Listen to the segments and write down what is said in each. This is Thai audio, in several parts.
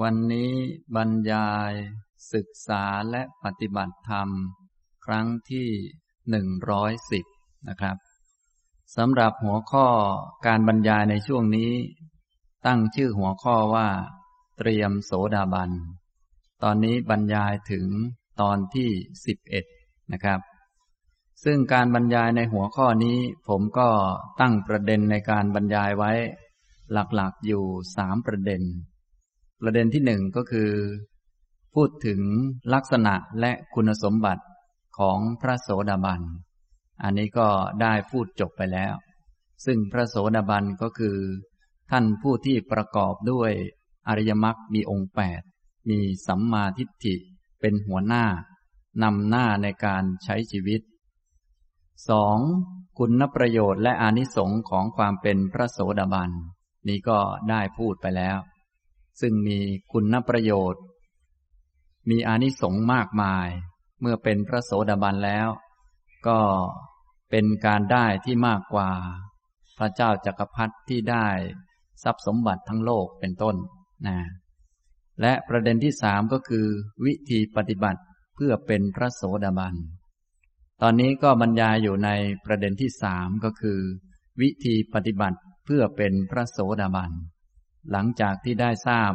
วันนี้บรรยายศึกษาและปฏิบัติธรรม ครั้งที่หนึ่งร้อยสิบนะครับสำหรับหัวข้อการบรรยายในช่วงนี้ ตั้งชื่อหัวข้อว่า เตรียมโสดาบัน ตอนนี้บรรยายถึงตอนที่สิบเอ็ดนะครับ ซึ่งการบรรยายในหัวข้อนี้ผมก็ตั้งประเด็นในการบรรยายไว้ หลักๆอยู่สามประเด็น ประเด็นที่หนึ่งก็คือ พูดถึงลักษณะและคุณสมบัติของพระโสดาบัน อันนี้ก็ได้พูดจบไปแล้ว ซึ่งพระโสดาบันก็คือ ท่านผู้ที่ประกอบด้วยอริยมรรคมีองค์แปดมีสัมมาทิฏฐิเป็นหัวหน้านำหน้าในการใช้ชีวิตสองคุณประโยชน์และอานิสงค์ของความเป็นพระโสดาบัน นี้ก็ได้พูดไปแล้ว ซึ่งมีคุณประโยชน์ มีอานิสงส์มากมาย เมื่อเป็นพระโสดาบันแล้ว ก็เป็นการได้ที่มากกว่า พระเจ้าจักรพรรดิที่ได้ทรัพย์สมบัติทั้งโลกเป็นต้นนะและประเด็นที่สามก็คือ วิธีปฏิบัติเพื่อเป็นพระโสดาบัน ตอนนี้ก็บรรยายอยู่ในประเด็นที่สามก็คือ วิธีปฏิบัติเพื่อเป็นพระโสดาบัน หลังจากที่ได้ทราบ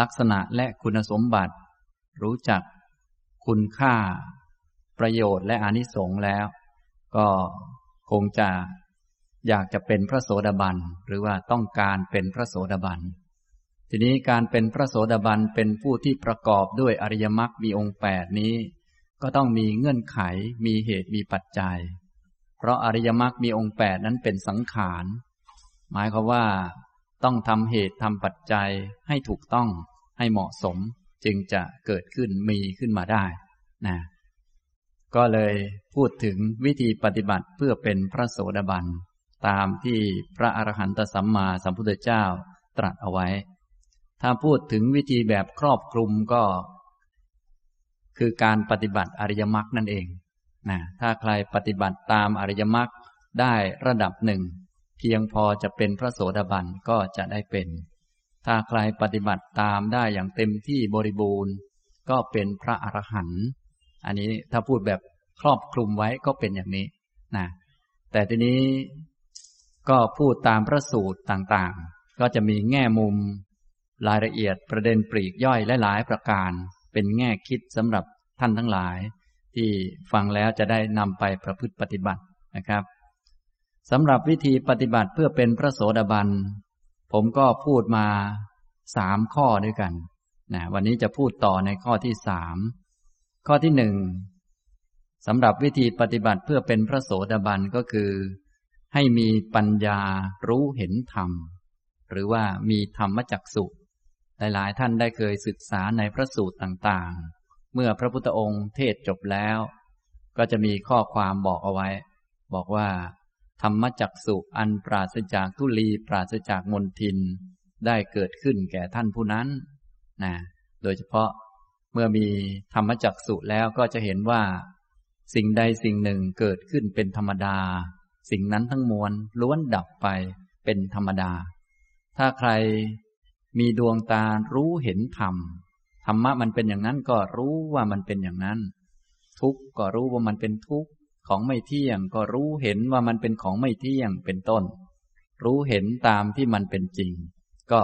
ลักษณะและคุณสมบัติ รู้จัก คุณค่า ประโยชน์และอนิสงส์แล้ว ก็คงจะอยากจะเป็นพระโสดาบันหรือว่าต้องการเป็นพระโสดาบันทีนี้การเป็นพระโสดาบันเป็นผู้ที่ประกอบด้วยอริยมรรคมีองค์แปดนี้ ก็ต้องมีเงื่อนไขมีเหตุมีปัจจัย เพราะอริยมรรคมีองค์แปดนั้นเป็นสังขารหมายความว่า ต้องทำเหตุทำปัจจัยให้ถูกต้องให้เหมาะสมจึงจะเกิดขึ้นมีขึ้นมาได้นะก็เลยพูดถึงวิธีปฏิบัติเพื่อเป็นพระโสดาบัน ตามที่พระอรหันตสัมมาสัมพุทธเจ้าตรัสเอาไว้ ถ้าพูดถึงวิธีแบบครอบคลุมก็ คือการปฏิบัติอริยมรรคนั่นเองนะถ้าใครปฏิบัติตามอริยมรรคได้ระดับหนึ่ง เพียงพอจะเป็นพระโสดาบันก็จะได้เป็น ถ้าใครปฏิบัติตามได้อย่างเต็มที่บริบูรณ์ ก็เป็นพระอรหันต์อันนี้ถ้าพูดแบบครอบคลุมไว้ก็เป็นอย่างนี้นะแต่ทีนี้ก็พูดตามพระสูตรต่างๆ ก็จะมีแง่มุมรายละเอียดประเด็นปรีกย่อยหลาย ๆ ประการ เป็นแง่คิดสำหรับท่านทั้งหลาย ที่ฟังแล้วจะได้นำไปประพฤติปฏิบัตินะครับ สำหรับวิธีปฏิบัติเพื่อเป็นพระโสดาบัน ผมก็พูดมาสามข้อด้วยกันนะวันนี้จะพูดต่อในข้อที่สามข้อที่หนึ่งสำหรับวิธีปฏิบัติเพื่อเป็นพระโสดาบันก็คือ ให้มีปัญญารู้เห็นธรรม หรือว่ามีธรรมจักสุหลายๆ ท่านได้เคยศึกษาในพระสูตรต่างๆ เมื่อพระพุทธองค์เทศจบแล้ว ก็จะมีข้อความบอกเอาไว้ บอกว่า ธรรมจักสุอันปราศจากทุลีปราศจากมนทิน ได้เกิดขึ้นแก่ท่านผู้นั้นนะโดยเฉพาะเมื่อมีธรรมจักสุแล้วก็จะเห็นว่า สิ่งใดสิ่งหนึ่งเกิดขึ้นเป็นธรรมดา สิ่งนั้นทั้งมวลล้วนดับไปเป็นธรรมดา ถ้าใครมีดวงตารู้เห็นธรรมธรรมะมันเป็นอย่างนั้นก็รู้ว่ามันเป็นอย่างนั้น ทุกข์ก็รู้ว่ามันเป็นทุกข์ ของไม่เที่ยงก็รู้เห็นว่ามันเป็นของไม่เที่ยงเป็นต้น รู้เห็นตามที่มันเป็นจริง ก็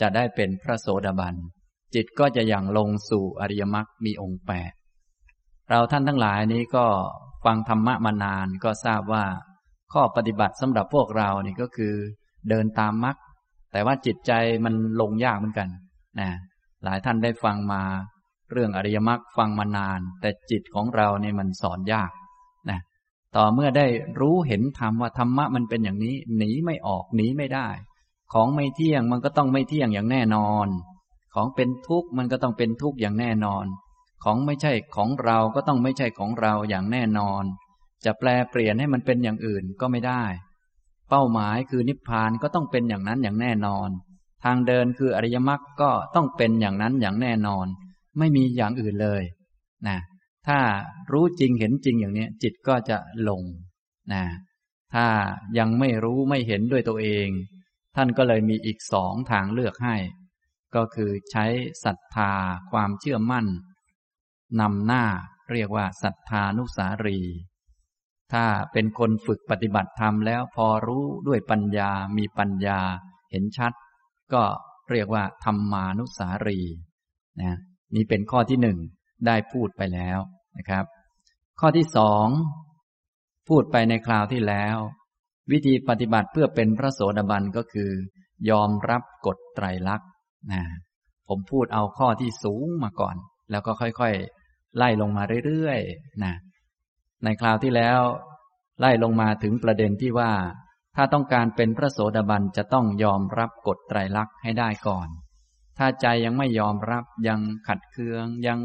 จะได้เป็นพระโสดาบัน จิตก็จะอย่างลงสู่อริยมรรคมีองค์แปดเราท่านทั้งหลายนี้ก็ฟังธรรมะมานานก็ทราบว่า ข้อปฏิบัติสำหรับพวกเรานี่ก็คือ เดินตามมรรคแต่ว่าจิตใจมันลงยากเหมือนกันนะหลายท่านได้ฟังมา เรื่องอริยมรรคฟังมานาน แต่จิตของเราเนี่ยมันสอนยาก ต่อเมื่อได้รู้เห็นธรรมว่าธรรมะมันเป็นอย่างนี้ หนีไม่ออกหนีไม่ได้ ของไม่เที่ยงมันก็ต้องไม่เที่ยงอย่างแน่นอน ของเป็นทุกข์มันก็ต้องเป็นทุกข์อย่างแน่นอน ของไม่ใช่ของเราก็ต้องไม่ใช่ของเราอย่างแน่นอน จะแปลเปลี่ยนให้มันเป็นอย่างอื่นก็ไม่ได้ เป้าหมายคือนิพพานก็ต้องเป็นอย่างนั้นอย่างแน่นอน ทางเดินคืออริยมรรคก็ต้องเป็นอย่างนั้นอย่างแน่นอน ไม่มีอย่างอื่นเลยนะ ถ้ารู้จริงเห็นจริงอย่างนี้จิตก็จะลงนะถ้ายังไม่รู้ไม่เห็นด้วยตัวเอง ท่านก็เลยมีอีกสองทางเลือกให้ ก็คือใช้ศรัทธาความเชื่อมั่นนำหน้าเรียกว่าศรัทธานุสารี ถ้าเป็นคนฝึกปฏิบัติธรรมแล้วพอรู้ด้วยปัญญามีปัญญาเห็นชัด ก็เรียกว่าธรรมานุสารีนะนี่เป็นข้อที่หนึ่งได้พูดไปแล้ว นะครับ ข้อที่สองพูดไปในคราวที่แล้ว วิธีปฏิบัติเพื่อเป็นพระโสดาบันก็คือ ยอมรับกฎไตรลักษณ์นะผมพูดเอาข้อที่สูงมาก่อน แล้วก็ค่อยๆ ไล่ลงมาเรื่อยๆนะในคราวที่แล้ว ไล่ลงมาถึงประเด็นที่ว่า ถ้าต้องการเป็นพระโสดาบันจะต้องยอมรับกฎไตรลักษณ์ให้ได้ก่อน ถ้าใจยังไม่ยอมรับยังขัดเคืองยัง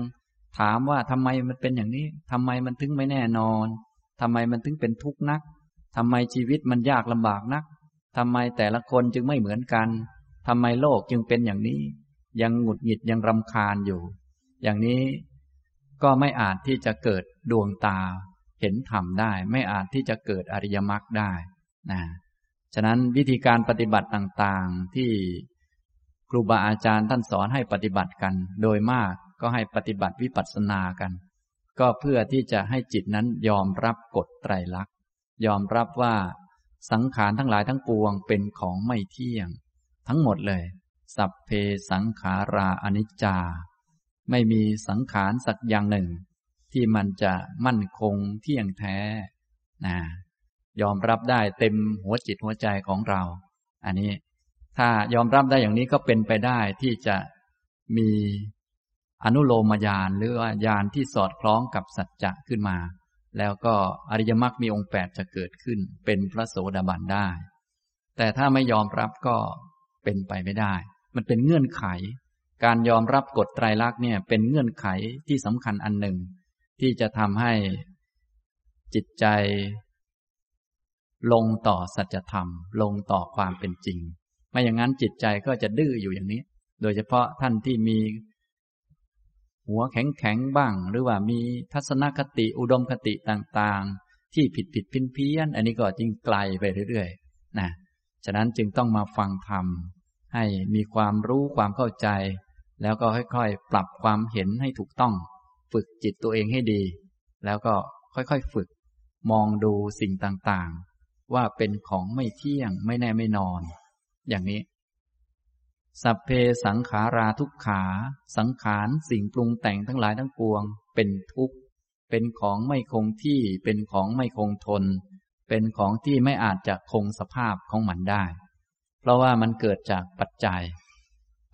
ถามว่าทำไมมันเป็นอย่างนี้ทำไมมันถึงไม่แน่นอนทำไมมันถึงเป็นทุกข์นักทำไมชีวิตมันยากลำบากนักทำไมแต่ละคนจึงไม่เหมือนกันทำไมโลกจึงเป็นอย่างนี้ ยังหงุดหงิดยังรำคาญอยู่ อย่างนี้ก็ไม่อาจที่จะเกิดดวงตา เห็นธรรมได้ ไม่อาจที่จะเกิดอริยมรรคได้นะฉะนั้นวิธีการปฏิบัติต่างๆที่ครูบาอาจารย์ท่านสอนให้ปฏิบัติกัน โดยมาก ก็ให้ปฏิบัติวิปัสสนากัน ก็เพื่อที่จะให้จิตนั้นยอมรับกฎไตรลักษณ์ยอมรับว่าสังขารทั้งหลายทั้งปวงเป็นของไม่เที่ยง ทั้งหมดเลย สัพเพสังขาราอนิจจา ไม่มีสังขารสักอย่างหนึ่ง ที่มันจะมั่นคงเที่ยงแท้นะยอมรับได้เต็มหัวจิตหัวใจของเรา อันนี้ ถ้ายอมรับได้อย่างนี้ก็เป็นไปได้ที่จะมี อนุโลมญาณหรือว่าญาณที่สอดคล้องกับสัจจะขึ้นมา แล้วก็อริยมรรคมีองค์แปดจะเกิดขึ้น เป็นพระโสดาบันได้ แต่ถ้าไม่ยอมรับก็เป็นไปไม่ได้ มันเป็นเงื่อนไข การยอมรับกฎไตรลักษณ์เนี่ยเป็นเงื่อนไขที่สำคัญอันหนึ่ง ที่จะทำให้จิตใจลงต่อสัจธรรม ลงต่อความเป็นจริง ไม่อย่างนั้นจิตใจก็จะดื้ออยู่อย่างนี้ โดยเฉพาะท่านที่มี หัวแข็งแข็งบ้าง หรือว่ามีทัศนคติอุดมคติต่างๆ ที่ผิดผิดพินเพี้ยน อันนี้ก็จึงไกลไปเรื่อยๆนะฉะนั้นจึงต้องมาฟังธรรมให้มีความรู้ความเข้าใจ แล้วก็ค่อยๆ ปรับความเห็นให้ถูกต้อง ฝึกจิตตัวเองให้ดี แล้วก็ค่อยๆฝึก มองดูสิ่งต่างๆ ว่าเป็นของไม่เที่ยงไม่แน่ไม่นอน อย่างนี้ สัพเพสังขาราทุกขา สังขารสิ่งปรุงแต่งทั้งหลายทั้งปวง เป็นทุกข์ เป็นของไม่คงที่ เป็นของไม่คงทน เป็นของที่ไม่อาจจะคงสภาพของมันได้ เพราะว่ามันเกิดจากปัจจัย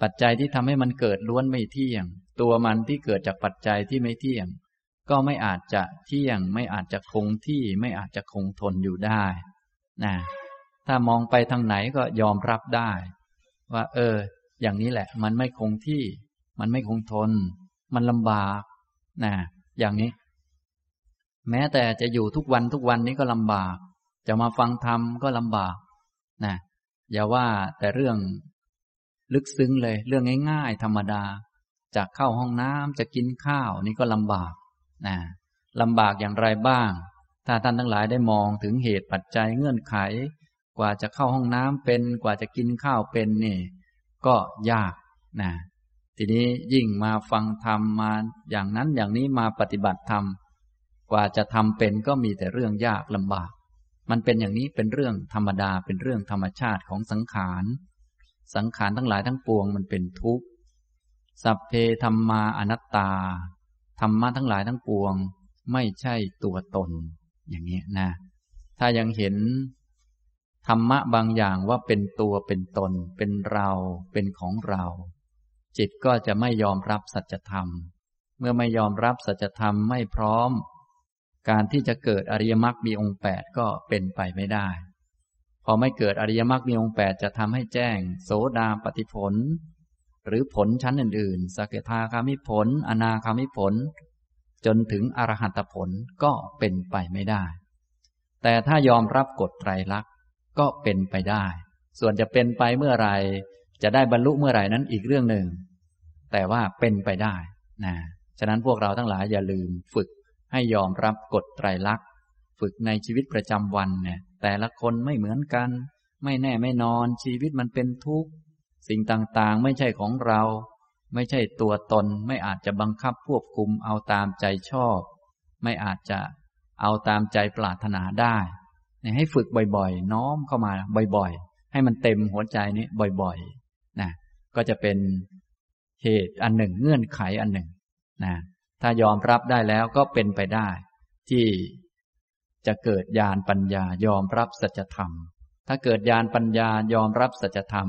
ปัจจัยที่ทำให้มันเกิดล้วนไม่เที่ยง ตัวมันที่เกิดจากปัจจัยที่ไม่เที่ยง ก็ไม่อาจจะเที่ยง ไม่อาจจะคงที่ ไม่อาจจะคงทนอยู่ได้ นะ ถ้ามองไปทางไหนก็ยอมรับได้ ว่า เออ อย่างนี้แหละ มันไม่คงที่ มันไม่คงทน มันลำบากนะอย่างนี้ แม้แต่จะอยู่ทุกวันทุกวันนี้ก็ลำบาก จะมาฟังธรรมก็ลำบากนะอย่าว่าแต่เรื่องลึกซึ้งเลย เรื่องง่ายๆ ธรรมดา จะเข้าห้องน้ำจะกินข้าวนี่ก็ลำบากนะลำบากอย่างไรบ้าง ถ้าท่านทั้งหลายได้มองถึงเหตุปัจจัยเงื่อนไข ว่าจะเข้าห้องน้ำเป็นกว่าจะกินข้าวเป็นนี่ก็ยากนะทีนี้ยิ่งมาฟังธรรมมาอย่างนั้นอย่างนี้มาปฏิบัติธรรมกว่าจะทำเป็นก็มีแต่เรื่องยากลำบาก มันเป็นอย่างนี้เป็นเรื่องธรรมดาเป็นเรื่องธรรมชาติของสังขาร สังขารทั้งหลายทั้งปวงมันเป็นทุกข์สัพเพธรรมาอนัตตาธรรมะทั้งหลายทั้งปวง ไม่ใช่ตัวตน อย่างนี้นะ ถ้ายังเห็น ธรรมะบางอย่างว่าเป็นตัวเป็นตน เป็นเรา เป็นของเรา จิตก็จะไม่ยอมรับสัจธรรม เมื่อไม่ยอมรับสัจธรรมไม่พร้อม การที่จะเกิดอริยมรรคมีองค์แปดก็เป็นไปไม่ได้ พอไม่เกิดอริยมรรคมีองค์แปดจะทำให้แจ้ง โสดาปฏิผล หรือผลชั้นอื่นๆสกทาคามิผล อนาคามิผล จนถึงอรหัตผลก็เป็นไปไม่ได้ แต่ถ้ายอมรับกฎไตรลักษ ก็เป็นไปได้ ส่วนจะเป็นไปเมื่อไรจะได้บรรลุเมื่อไหร่นั้นอีกเรื่องหนึ่ง แต่ว่าเป็นไปได้นะฉะนั้นพวกเราทั้งหลายอย่าลืมฝึกให้ยอมรับกฎไตรลักษณ์ ฝึกในชีวิตประจำวันเนี่ย แต่ละคนไม่เหมือนกัน ไม่แน่ไม่นอนชีวิตมันเป็นทุกข์ สิ่งต่างๆ ไม่ใช่ของเรา ไม่ใช่ตัวตน ไม่อาจจะบังคับควบคุมเอาตามใจชอบ ไม่อาจจะเอาตามใจปรารถนาได้ ให้ฝึกบ่อยๆ น้อมเข้ามาบ่อยๆ ให้มันเต็มหัวใจนี้บ่อยๆนะก็จะเป็นเหตุอันหนึ่งเงื่อนไขอันหนึ่งนะถ้ายอมรับได้แล้วก็เป็นไปได้ ที่จะเกิดญาณปัญญายอมรับสัจธรรม ถ้าเกิดญาณปัญญายอมรับสัจธรรม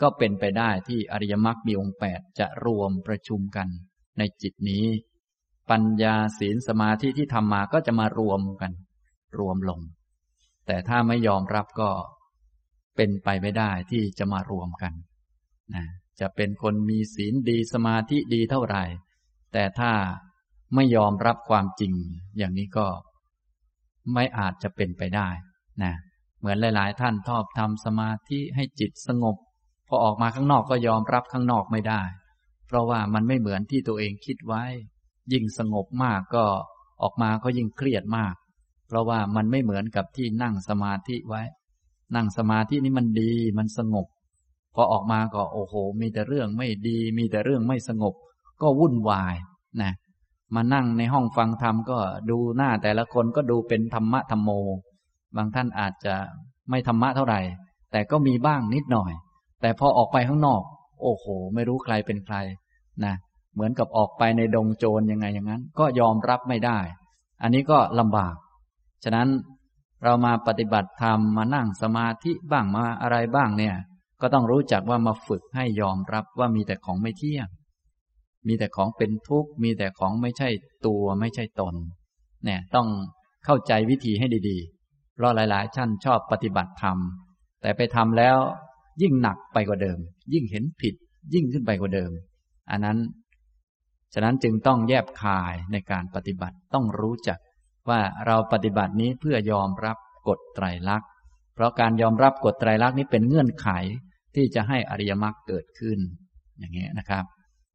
ก็เป็นไปได้ที่อริยมรรคมีองค์แปดจะรวมประชุมกันในจิตนี้ ปัญญาศีลสมาธิที่ทำมาก็จะมารวมกัน รวมลง แต่ถ้าไม่ยอมรับก็เป็นไปไม่ได้ที่จะมารวมกันนะจะเป็นคนมีศีลดีสมาธิดีเท่าไหร่ แต่ถ้าไม่ยอมรับความจริง อย่างนี้ก็ไม่อาจจะเป็นไปได้นะเหมือนหลาย ๆ ท่านชอบทำสมาธิให้จิตสงบ พอออกมาข้างนอกก็ยอมรับข้างนอกไม่ได้ เพราะว่ามันไม่เหมือนที่ตัวเองคิดไว้ ยิ่งสงบมากก็ออกมาก็ยิ่งเครียดมาก เพราะว่ามันไม่เหมือนกับที่นั่งสมาธิไว้ นั่งสมาธินี้มันดีมันสงบ พอออกมาก็โอ้โห มีแต่เรื่องไม่ดี มีแต่เรื่องไม่สงบ ก็วุ่นวายนะมานั่งในห้องฟังธรรมก็ดูหน้าแต่ละคนก็ดูเป็นธรรมะธรรมโม บางท่านอาจจะไม่ธรรมะเท่าไหร่ แต่ก็มีบ้างนิดหน่อย แต่พอออกไปข้างนอก โอ้โห ไม่รู้ใครเป็นใครนะเหมือนกับออกไปในดงโจรยังไงอย่างนั้น ก็ยอมรับไม่ได้ อันนี้ก็ลำบาก ฉะนั้นเรามาปฏิบัติธรรมมานั่งสมาธิบ้างมาอะไรบ้างเนี่ย ก็ต้องรู้จักว่ามาฝึกให้ยอมรับว่ามีแต่ของไม่เที่ยง มีแต่ของเป็นทุกข์ มีแต่ของไม่ใช่ตัวไม่ใช่ตน เนี่ยต้องเข้าใจวิธีให้ดีๆ เพราะหลายๆท่านชอบปฏิบัติธรรม แต่ไปทำแล้วยิ่งหนักไปกว่าเดิม ยิ่งเห็นผิด ยิ่งขึ้นไปกว่าเดิม อันนั้น ฉะนั้นจึงต้องแยบคายในการปฏิบัติต้องรู้จัก ว่าเราปฏิบัตินี้เพื่อยอมรับกฎไตรลักษณ์ เพราะการยอมรับกฎไตรลักษณ์นี้เป็นเงื่อนไขที่จะให้อริยมรรคเกิดขึ้น อย่างนี้นะครับ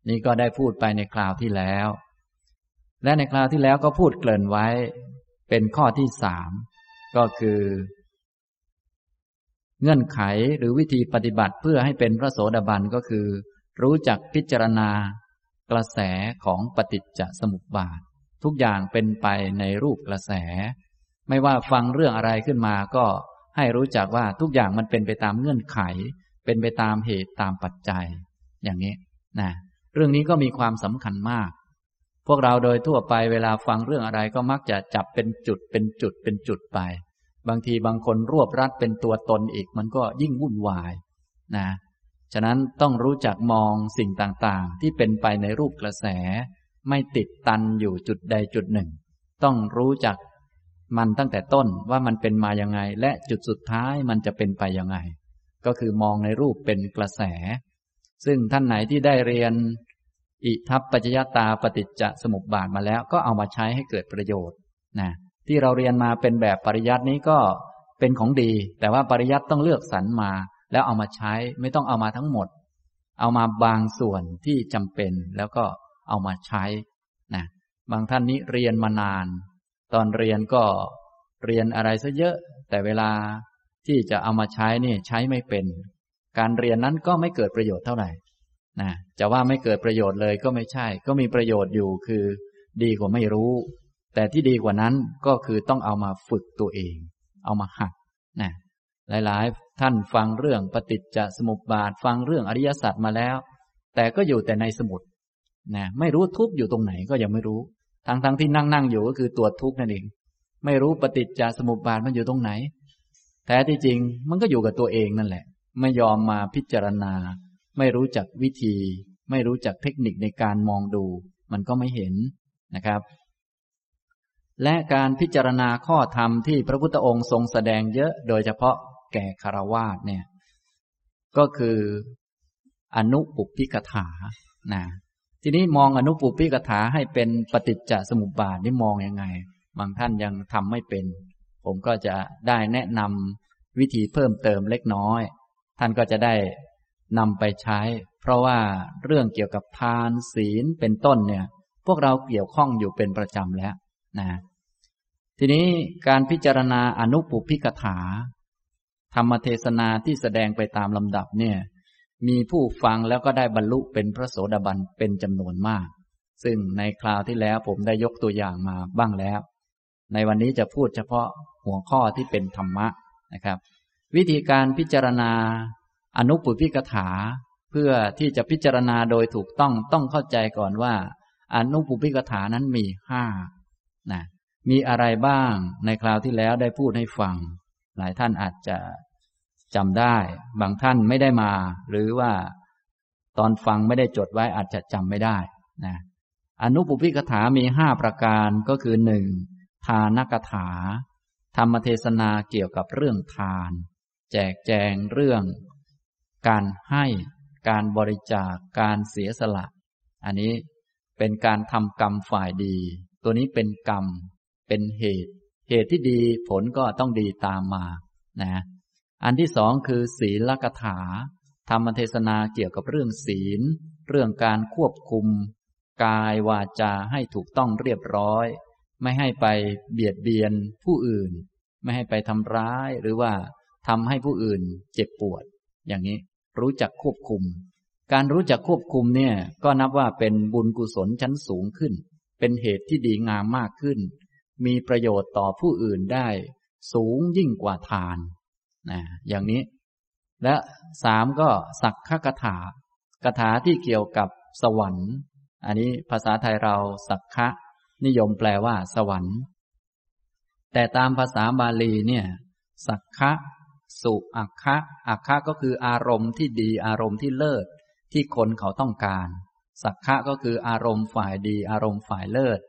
นี่ก็ได้พูดไปในคราวที่แล้ว และในคราวที่แล้วก็พูดเกริ่นไว้ เป็นข้อที่สามก็คือ เงื่อนไขหรือวิธีปฏิบัติเพื่อให้เป็นพระโสดาบันก็คือ รู้จักพิจารณากระแสของปฏิจจสมุปบาท ทุกอย่างเป็นไปในรูปกระแส ไม่ว่าฟังเรื่องอะไรขึ้นมาก็ให้รู้จักว่าทุกอย่างมันเป็นไปตามเงื่อนไข เป็นไปตามเหตุตามปัจจัย อย่างนี้นะเรื่องนี้ก็มีความสำคัญมาก พวกเราโดยทั่วไปเวลาฟังเรื่องอะไรก็มักจะจับเป็นจุดเป็นจุดเป็นจุดไป บางทีบางคนรวบรัดเป็นตัวตนอีกมันก็ยิ่งวุ่นวายนะฉะนั้นต้องรู้จักมองสิ่งต่างๆ ที่เป็นไปในรูปกระแส ไม่ติดตันอยู่จุดใดจุดหนึ่ง ต้องรู้จักมันตั้งแต่ต้นว่ามันเป็นมาอยังไง และจุดสุดท้ายมันจะเป็นไปอยังไง ก็คือมองในรูปเป็นกระแส ซึ่งท่านไหนที่ได้เรียน อิทัปปัจจยตาปฏิจจสมุปบาทมาแล้ว ก็เอามาใช้ให้เกิดประโยชน์นะที่เราเรียนมาเป็นแบบปริยัตินี้ก็เป็นของดี แต่ว่าปริยัติต้องเลือกสรรมา แล้วเอามาใช้ไม่ต้องเอามาทั้งหมด เอามาบางส่วนที่จำเป็นแล้วก็ เอามาใช้นะบางท่านนี้เรียนมานาน ตอนเรียนก็เรียนอะไรซะเยอะ แต่เวลาที่จะเอามาใช้นี่ใช้ไม่เป็น การเรียนนั้นก็ไม่เกิดประโยชน์เท่าไหร่นะจะว่าไม่เกิดประโยชน์เลยก็ไม่ใช่ ก็มีประโยชน์อยู่คือดีกว่าไม่รู้ แต่ที่ดีกว่านั้นก็คือต้องเอามาฝึกตัวเอง เอามาหัดนะหลายๆ ท่านฟังเรื่องปฏิจจสมุปบาทฟังเรื่องอริยสัจมาแล้ว แต่ก็อยู่แต่ในสมุด นะไม่รู้ทุกอยู่ตรงไหนก็ยังไม่รู้ ทั้งๆทที่นั่งนั่งอยู่ก็คือตัวทุกนั่นเอง ไม่รู้ปฏิจจสมุปบาทมันอยู่ตรงไหน แท้ที่จริงมันก็อยู่กับตัวเองนั่นแหละ ไม่ยอมมาพิจารณา ไม่รู้จักวิธี ไม่รู้จักเทคนิคในการมองดู มันก็ไม่เห็นนะครับ และการพิจารณาข้อธรรมที่พระพุทธองค์ทรงแสดงเยอะโดยเฉพาะแก่คารวาสเนี่ย ก็คืออนุปุพิกถานะ ทีนี้มองอนุปุพิกถาให้เป็นปฏิจจสมุปบาทนี่มองยังไง บางท่านยังทำไม่เป็น ผมก็จะได้แนะนำวิธีเพิ่มเติมเล็กน้อย ท่านก็จะได้นำไปใช้ เพราะว่าเรื่องเกี่ยวกับทานศีลเป็นต้นเนี่ย พวกเราเกี่ยวข้องอยู่เป็นประจำแล้วนะทีนี้การพิจารณาอนุปุพิกถา ธรรมเทศนาที่แสดงไปตามลำดับเนี่ย มีผู้ฟังแล้วก็ได้บรรลุเป็นพระโสดาบันเป็นจำนวนมาก ซึ่งในคราวที่แล้วผมได้ยกตัวอย่างมาบ้างแล้ว ในวันนี้จะพูดเฉพาะหัวข้อที่เป็นธรรมะนะครับ วิธีการพิจารณา อนุปุพิกถา เพื่อที่จะพิจารณาโดยถูกต้องต้องเข้าใจก่อนว่า อนุปุพิกถานั้นมีห้านะมีอะไรบ้างในคราวที่แล้วได้พูดให้ฟัง หลายท่านอาจจะ จำได้ บางท่านไม่ได้มา หรือว่าตอนฟังไม่ได้จดไว้อาจจะจำไม่ได้นะอนุปุพิกถามีห้าประการก็คือหนึ่งทานกถา ธรรมเทศนาเกี่ยวกับเรื่องทาน แจกแจงเรื่อง การให้การบริจาคการเสียสละ อันนี้เป็นการทำกรรมฝ่ายดี ตัวนี้เป็นกรรม เป็นเหตุ เหตุที่ดีผลก็ต้องดีตามมา นะ อันที่สองคือศีลกถา ธรรมเทศนาเกี่ยวกับเรื่องศีล เรื่องการควบคุม กายวาจาให้ถูกต้องเรียบร้อย ไม่ให้ไปเบียดเบียนผู้อื่น ไม่ให้ไปทำร้ายหรือว่าทำให้ผู้อื่นเจ็บปวด อย่างนี้รู้จักควบคุม การรู้จักควบคุมเนี่ยก็นับว่าเป็นบุญกุศลชั้นสูงขึ้น เป็นเหตุที่ดีงามมากขึ้น มีประโยชน์ต่อผู้อื่นได้ สูงยิ่งกว่าทาน นะอย่างนี้ และสามก็สักขกถากถาที่เกี่ยวกับสวรรค์ อันนี้ภาษาไทยเราสักขะ นิยมแปลว่า สวรรค์ แต่ตามภาษาบาลีเนี่ย สักขะ สุอักคะอักคะก็คืออารมณ์ที่ดีอารมณ์ที่เลิศ ที่คนเขาต้องการ สักขะก็คืออารมณ์ฝ่ายดี อารมณ์ฝ่ายเลิศ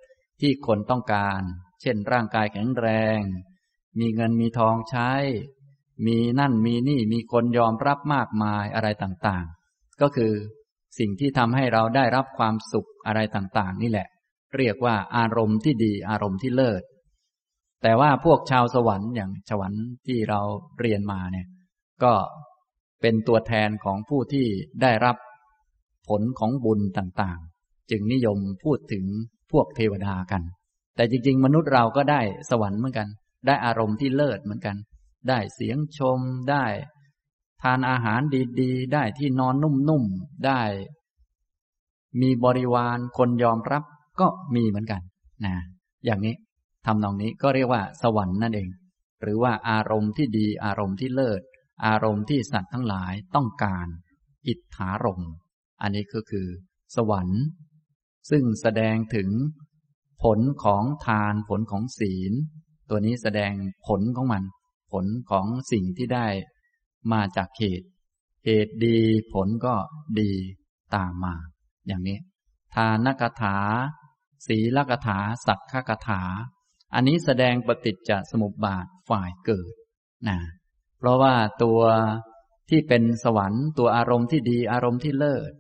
ที่คนต้องการ เช่น ร่างกายแข็งแรง มีเงินมีทองใช้ มีนั่นมีนี่มีคนยอมรับมากมายอะไรต่างๆ ก็คือสิ่งที่ทำให้เราได้รับความสุขอะไรต่างๆ นี่แหละ เรียกว่าอารมณ์ที่ดีอารมณ์ที่เลิศ แต่ว่าพวกชาวสวรรค์อย่างสวรรค์ที่เราเรียนมาเนี่ย ก็เป็นตัวแทนของผู้ที่ได้รับผลของบุญต่างๆ จึงนิยมพูดถึงพวกเทวดากัน แต่จริง ๆ มนุษย์เราก็ได้สวรรค์เหมือนกัน ได้อารมณ์ที่เลิศเหมือนกัน ได้เสียงชมได้ ทานอาหารดีๆ ได้ที่นอนนุ่มๆ ได้ มีบริวารคนยอมรับก็มีเหมือนกันนะอย่างนี้ทำนองนี้ก็เรียกว่าสวรรค์นั่นเอง หรือว่าอารมณ์ที่ดีอารมณ์ที่เลิศ อารมณ์ที่สัตว์ทั้งหลายต้องการ อิทธารมอันนี้ก็คือ สวรรค์ ซึ่งแสดงถึงผลของทานผลของศีล ตัวนี้แสดงผลของมัน ผลของสิ่งที่ได้มาจากเหตุ เหตุดีผลก็ดีตามมา อย่างนี้ ทานกถา ศีลกถา สักขกถา อันนี้แสดงปฏิจจสมุปบาทฝ่ายเกิดนะเพราะว่าตัวที่เป็นสวรรค์ตัวอารมณ์ที่ดีอารมณ์ที่เลิศ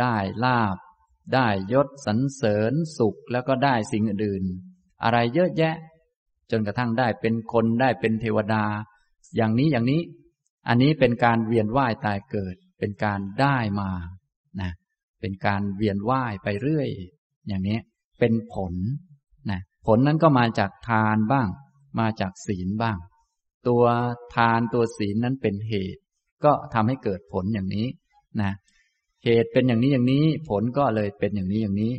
ได้ลาบ ได้ยศสรรเสริญสุขแล้วก็ได้สิ่งอื่น อะไรเยอะแยะ จนกระทั่งได้เป็นคนได้เป็นเทวดา อย่างนี้อย่างนี้ อันนี้เป็นการเวียนว่ายตายเกิด เป็นการได้มานะเป็นการเวียนว่ายไปเรื่อย อย่างนี้เป็นผลนะผลนั้นก็มาจากทานบ้าง มาจากศีลบ้าง ตัวทานตัวศีลนั้นเป็นเหตุ ก็ทำให้เกิดผลอย่างนี้นะเหตุเป็นอย่างนี้อย่างนี้ ผลก็เลยเป็นอย่างนี้อย่างนี้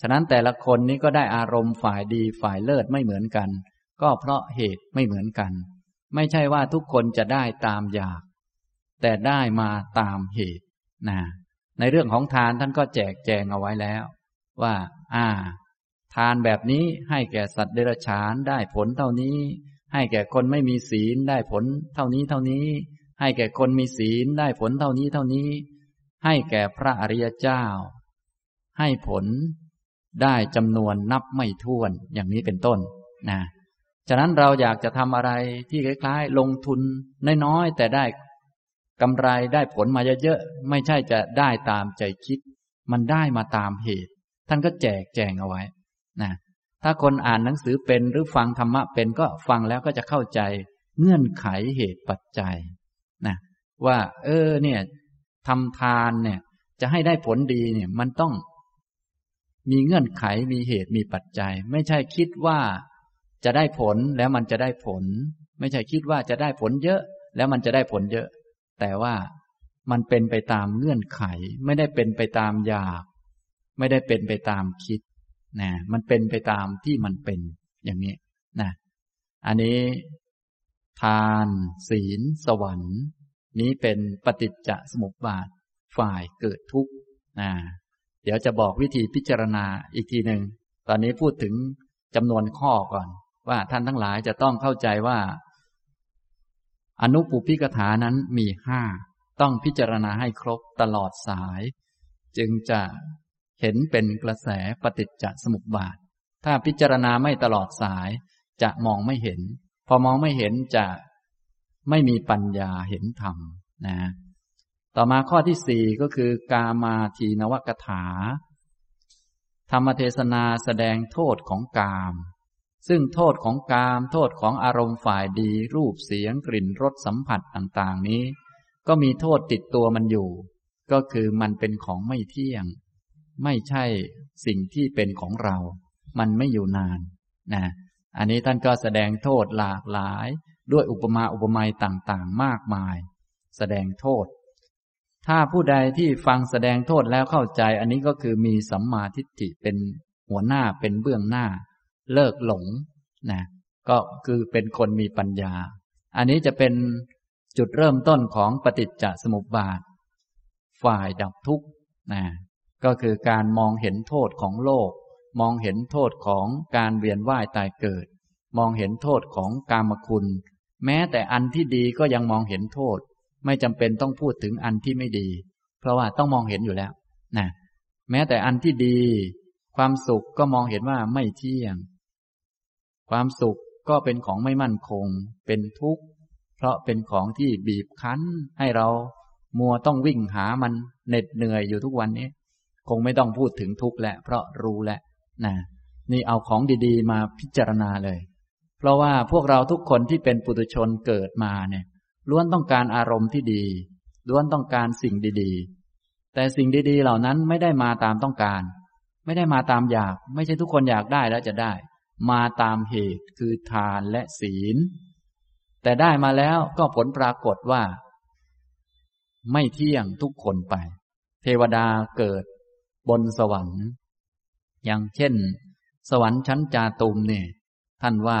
ฉะนั้นแต่ละคนนี้ก็ได้อารมณ์ฝ่ายดีฝ่ายเลิศไม่เหมือนกัน ก็เพราะเหตุไม่เหมือนกัน ไม่ใช่ว่าทุกคนจะได้ตามอยาก แต่ได้มาตามเหตุนะในเรื่องของทานท่านก็แจกแจงเอาไว้แล้ว ว่า อ่า ทานแบบนี้ให้แก่สัตว์เดรัจฉานได้ผลเท่านี้ ให้แก่คนไม่มีศีลได้ผลเท่านี้เท่านี้ ให้แก่คนมีศีลได้ผลเท่านี้เท่านี้ ให้แก่พระอริยเจ้า ให้ผลได้จำนวนนับไม่ถ้วนอย่างนี้เป็นต้นนะ ฉะนั้นเราอยากจะทำอะไรที่คล้ายๆ ลงทุนน้อยๆแต่ได้กำไรได้ผลมาเยอะๆไม่ใช่จะได้ตามใจคิด มันได้มาตามเหตุ ท่านก็แจกแจงเอาไว้นะถ้าคนอ่านหนังสือเป็นหรือฟังธรรมะเป็นก็ฟังแล้วก็จะเข้าใจเงื่อนไขเหตุปัจจัยนะว่า เออ เนี่ยทำทานเนี่ย จะให้ได้ผลดีเนี่ย มันต้อง มีเงื่อนไขมีเหตุมีปัจจัย ไม่ใช่คิดว่า จะได้ผลแล้วมันจะได้ผล ไม่ใช่คิดว่าจะได้ผลเยอะ แล้วมันจะได้ผลเยอะ แต่ว่ามันเป็นไปตามเงื่อนไข ไม่ได้เป็นไปตามอยาก ไม่ได้เป็นไปตามคิดนะมันเป็นไปตามที่มันเป็นอย่างนี้นะอันนี้ ทาน ศีล สวรรค์ นี้เป็นปฏิจจสมุปบาทฝ่ายเกิดทุกข์นะเดี๋ยวจะบอกวิธีพิจารณาอีกทีหนึ่งตอนนี้พูดถึงจำนวนข้อก่อน ว่าท่านทั้งหลายจะต้องเข้าใจว่า อนุปุพิกถานั้นมีห้าต้องพิจารณาให้ครบตลอดสาย จึงจะเห็นเป็นกระแสปฏิจจสมุปบาท ถ้าพิจารณาไม่ตลอดสาย จะมองไม่เห็น พอมองไม่เห็นจะไม่มีปัญญาเห็นธรรมนะ ต่อมาข้อที่สี่ก็คือกามาทีนวกถา ธรรมเทศนาแสดงโทษของกาม ซึ่งโทษของกาม โทษของอารมณ์ฝ่ายดี รูปเสียงกลิ่นรสสัมผัสต่างๆ นี้ ก็มีโทษติดตัวมันอยู่ ก็คือมันเป็นของไม่เที่ยง ไม่ใช่สิ่งที่เป็นของเรา มันไม่อยู่นานนะอันนี้ท่านก็แสดงโทษหลากหลาย ด้วยอุปมาอุปไมยต่างๆ มากมาย แสดงโทษ ถ้าผู้ใดที่ฟังแสดงโทษแล้วเข้าใจ อันนี้ก็คือมีสัมมาทิฏฐิเป็นหัวหน้าเป็นเบื้องหน้า เลิกหลงนะก็คือเป็นคนมีปัญญา อันนี้จะเป็นจุดเริ่มต้นของปฏิจจสมุปบาท ฝ่ายดับทุกข์นะก็คือการมองเห็นโทษของโลก มองเห็นโทษของการเวียนว่ายตายเกิด มองเห็นโทษของกามคุณ แม้แต่อันที่ดีก็ยังมองเห็นโทษ ไม่จำเป็นต้องพูดถึงอันที่ไม่ดี เพราะว่าต้องมองเห็นอยู่แล้วนะแม้แต่อันที่ดี ความสุขก็มองเห็นว่าไม่เที่ยง ความสุขก็เป็นของไม่มั่นคง เป็นทุกข์เพราะเป็นของที่บีบคั้น ให้เรามัวต้องวิ่งหามันเหน็ดเหนื่อยอยู่ทุกวันนี้ คงไม่ต้องพูดถึงทุกข์แหละเพราะรู้แหละนะนี่เอาของดีๆ มาพิจารณาเลย เพราะว่าพวกเราทุกคนที่เป็นปุถุชนเกิดมาเนี่ยล้วนต้องการอารมณ์ที่ดีล้วนต้องการสิ่งดีๆ แต่สิ่งดีๆ เหล่านั้นไม่ได้มาตามต้องการ ไม่ได้มาตามอยาก ไม่ใช่ทุกคนอยากได้แล้วจะได้ มาตามเหตุคือทานและศีล แต่ได้มาแล้วก็ผลปรากฏว่า ไม่เที่ยงทุกคนไป เทวดาเกิดบนสวรรค์ อย่างเช่น สวรรค์ชั้นจาตุมเนี่ยท่านว่า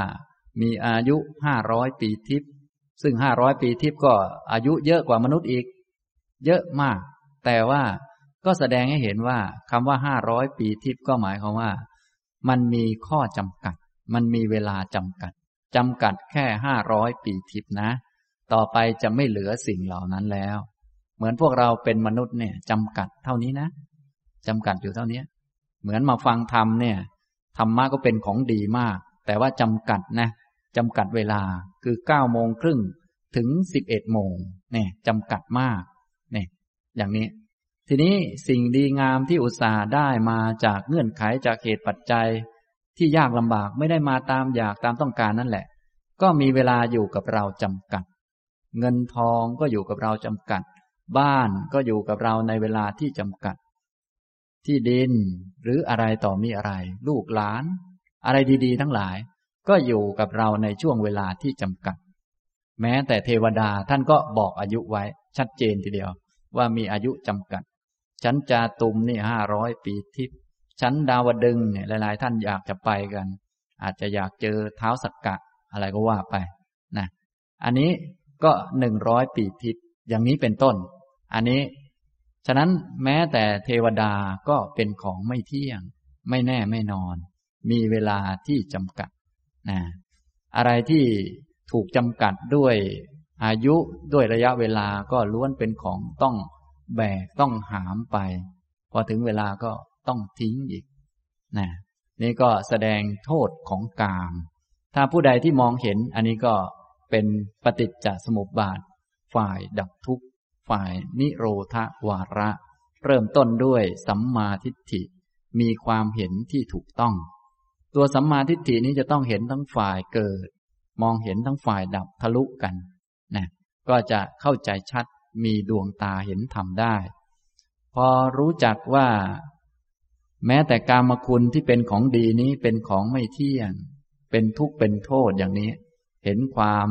มีอายุห้าร้อยปีทิพย์ซึ่งห้าร้อยปีทิพย์ก็อายุเยอะกว่ามนุษย์อีก เยอะมาก แต่ว่าก็แสดงให้เห็นว่าคำว่าห้าร้อยปีทิพย์ก็หมายความว่า มันมีข้อจำกัด มันมีเวลาจำกัดจำกัดแค่ห้าร้อยปีทิพนะ ต่อไปจะไม่เหลือสิ่งเหล่านั้นแล้ว เหมือนพวกเราเป็นมนุษย์เนี่ยจำกัดเท่านี้นะจำกัดอยู่เท่านี้ เหมือนมาฟังธรรมเนี่ยธรรมะก็เป็นของดีมาก แต่ว่าจำกัดนะจำกัดเวลาคือเก้าโมงครึ่งถึงสิบเอ็ดโมงเนี่ยจำกัดมากเนี่ยอย่างนี้ ทีนี้สิ่งดีงามที่อุตส่าห์ได้มาจากเงื่อนไขจากเหตุปัจจัย ที่ยากลำบากไม่ได้มาตามอยากตามต้องการนั่นแหละ ก็มีเวลาอยู่กับเราจำกัด เงินทองก็อยู่กับเราจำกัด บ้านก็อยู่กับเราในเวลาที่จำกัด ที่ดินหรืออะไรต่อมีอะไร ลูกหลาน อะไรดีๆ ทั้งหลาย ก็อยู่กับเราในช่วงเวลาที่จำกัด แม้แต่เทวดาท่านก็บอกอายุไว้ชัดเจนทีเดียวว่ามีอายุจำกัด ชั้นจาตุมนี่ห้าร้อยปีทิพย์ชั้นดาวดึงเนี่ยหลาย ๆ ท่านอยากจะไปกัน อาจจะอยากเจอเท้าสักกะอะไรก็ว่าไปนะอันนี้ก็หนึ่งร้อยปีทิพย์อย่างนี้เป็นต้น อันนี้ ฉะนั้นแม้แต่เทวดาก็เป็นของไม่เที่ยง ไม่แน่ไม่นอน มีเวลาที่จำกัดนะอะไรที่ถูกจำกัดด้วยอายุด้วยระยะเวลาก็ล้วนเป็นของต้อง แบกต้องหามไป พอถึงเวลาก็ต้องทิ้งอีกนะนี่ก็แสดงโทษของกาม ถ้าผู้ใดที่มองเห็นอันนี้ก็เป็นปฏิจจสมุปบาท ฝ่ายดับทุกข์ ฝ่ายนิโรธวาระ เริ่มต้นด้วยสัมมาทิฏฐิ มีความเห็นที่ถูกต้อง ตัวสัมมาทิฏฐินี้จะต้องเห็นทั้งฝ่ายเกิด มองเห็นทั้งฝ่ายดับทะลุกันนะก็จะเข้าใจชัด มีดวงตาเห็นธรรมได้ พอรู้จักว่า แม้แต่กามคุณที่เป็นของดีนี้เป็นของไม่เที่ยง เป็นทุกข์เป็นโทษอย่างนี้ เห็นความ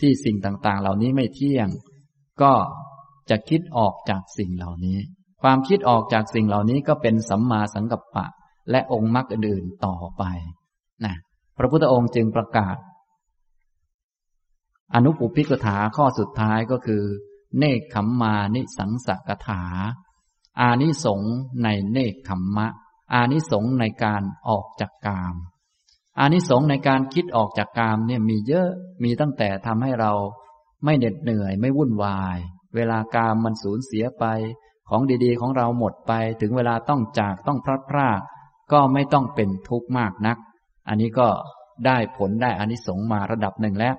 ที่สิ่งต่างๆ เหล่านี้ไม่เที่ยง ก็จะคิดออกจากสิ่งเหล่านี้ ความคิดออกจากสิ่งเหล่านี้ก็เป็นสัมมาสังกัปปะ และองค์มรรคอื่นๆต่อไปนะพระพุทธองค์จึงประกาศ อนุปุพิกถาข้อสุดท้ายก็คือ เนคขมมานิสังสกถา อานิสงในเนคขมมะ อานิสงในการออกจากกาม อานิสงในการคิดออกจากกามเนี่ยมีเยอะมีตั้งแต่ทำให้เราไม่เหน็ดเหนื่อยไม่วุ่นวาย เวลากามมันสูญเสียไป ของดีๆ ของเราหมดไป ถึงเวลาต้องจากต้องพลัดพรากก็ไม่ต้องเป็นทุกข์มากนัก อันนี้ก็ได้ผลได้อานิสงมาระดับหนึ่งแล้ว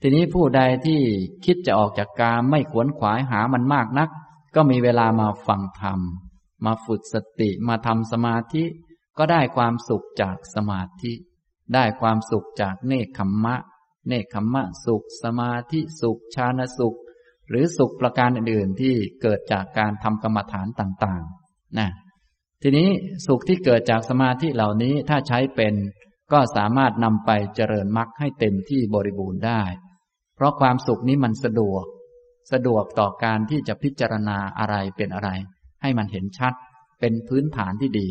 ทีนี้ผู้ใดที่คิดจะออกจากกามไม่ขวนขวายหามันมากนัก ก็มีเวลามาฟังธรรม มาฝึกสติมาทำสมาธิ ก็ได้ความสุขจากสมาธิ ได้ความสุขจากเนคขมมะ เนคขมมะสุข สมาธิสุขชาณสุข หรือสุขประการอื่นๆที่เกิดจากการทำกรรมฐานต่างๆนะทีนี้สุขที่เกิดจากสมาธิเหล่านี้ถ้าใช้เป็น ก็สามารถนำไปเจริญมรรคให้เต็มที่บริบูรณ์ได้ เพราะความสุขนี้มันสะดวก สะดวกต่อการที่จะพิจารณาอะไรเป็นอะไร ให้มันเห็นชัด เป็นพื้นฐานที่ดี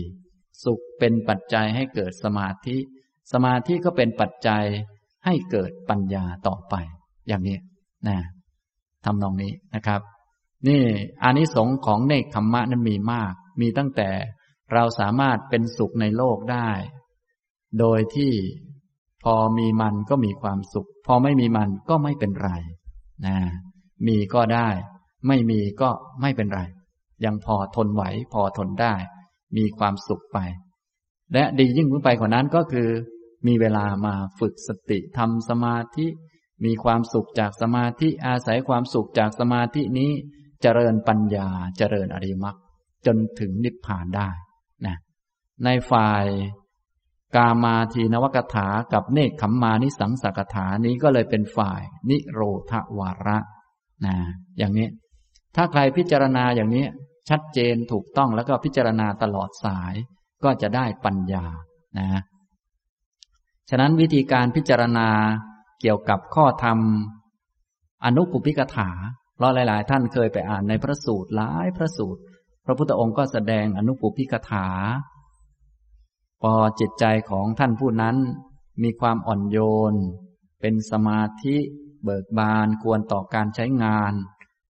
สุขเป็นปัจจัยให้เกิดสมาธิ สมาธิก็เป็นปัจจัยให้เกิดปัญญาต่อไป อย่างนี้นะทำนองนี้นะครับ นี่อานิสงส์ของเนคขมมะนั้นมีมาก มีตั้งแต่เราสามารถเป็นสุขในโลกได้ โดยที่ พอมีมันก็มีความสุข พอไม่มีมันก็ไม่เป็นไรนะมีก็ได้ ไม่มีก็ไม่เป็นไร ยังพอทนไหวพอทนได้ มีความสุขไป และดียิ่งขึ้นไปกว่านั้นก็คือ มีเวลามาฝึกสติทำสมาธิ มีความสุขจากสมาธิอาศัยความสุขจากสมาธินี้เจริญปัญญาเจริญอริมักจนถึงนิพพานได้นะในฝ่าย กามาทีนวกถากับเนคขมมานิสังสกถานี้ก็เลยเป็นฝ่าย นิโรธวาระนะอย่างนี้ ถ้าใครพิจารณาอย่างนี้ ชัดเจนถูกต้องแล้วก็พิจารณาตลอดสาย ก็จะได้ปัญญานะฉะนั้นวิธีการพิจารณาเกี่ยวกับข้อธรรม อนุปุพิกถาเพราะหลาย ๆ ท่านเคยไปอ่านในพระสูตรหลายพระสูตร พระพุทธองค์ก็แสดงอนุปุพิกถา พอจิตใจของท่านผู้นั้นมีความอ่อนโยน เป็นสมาธิเบิกบานควรต่อการใช้งาน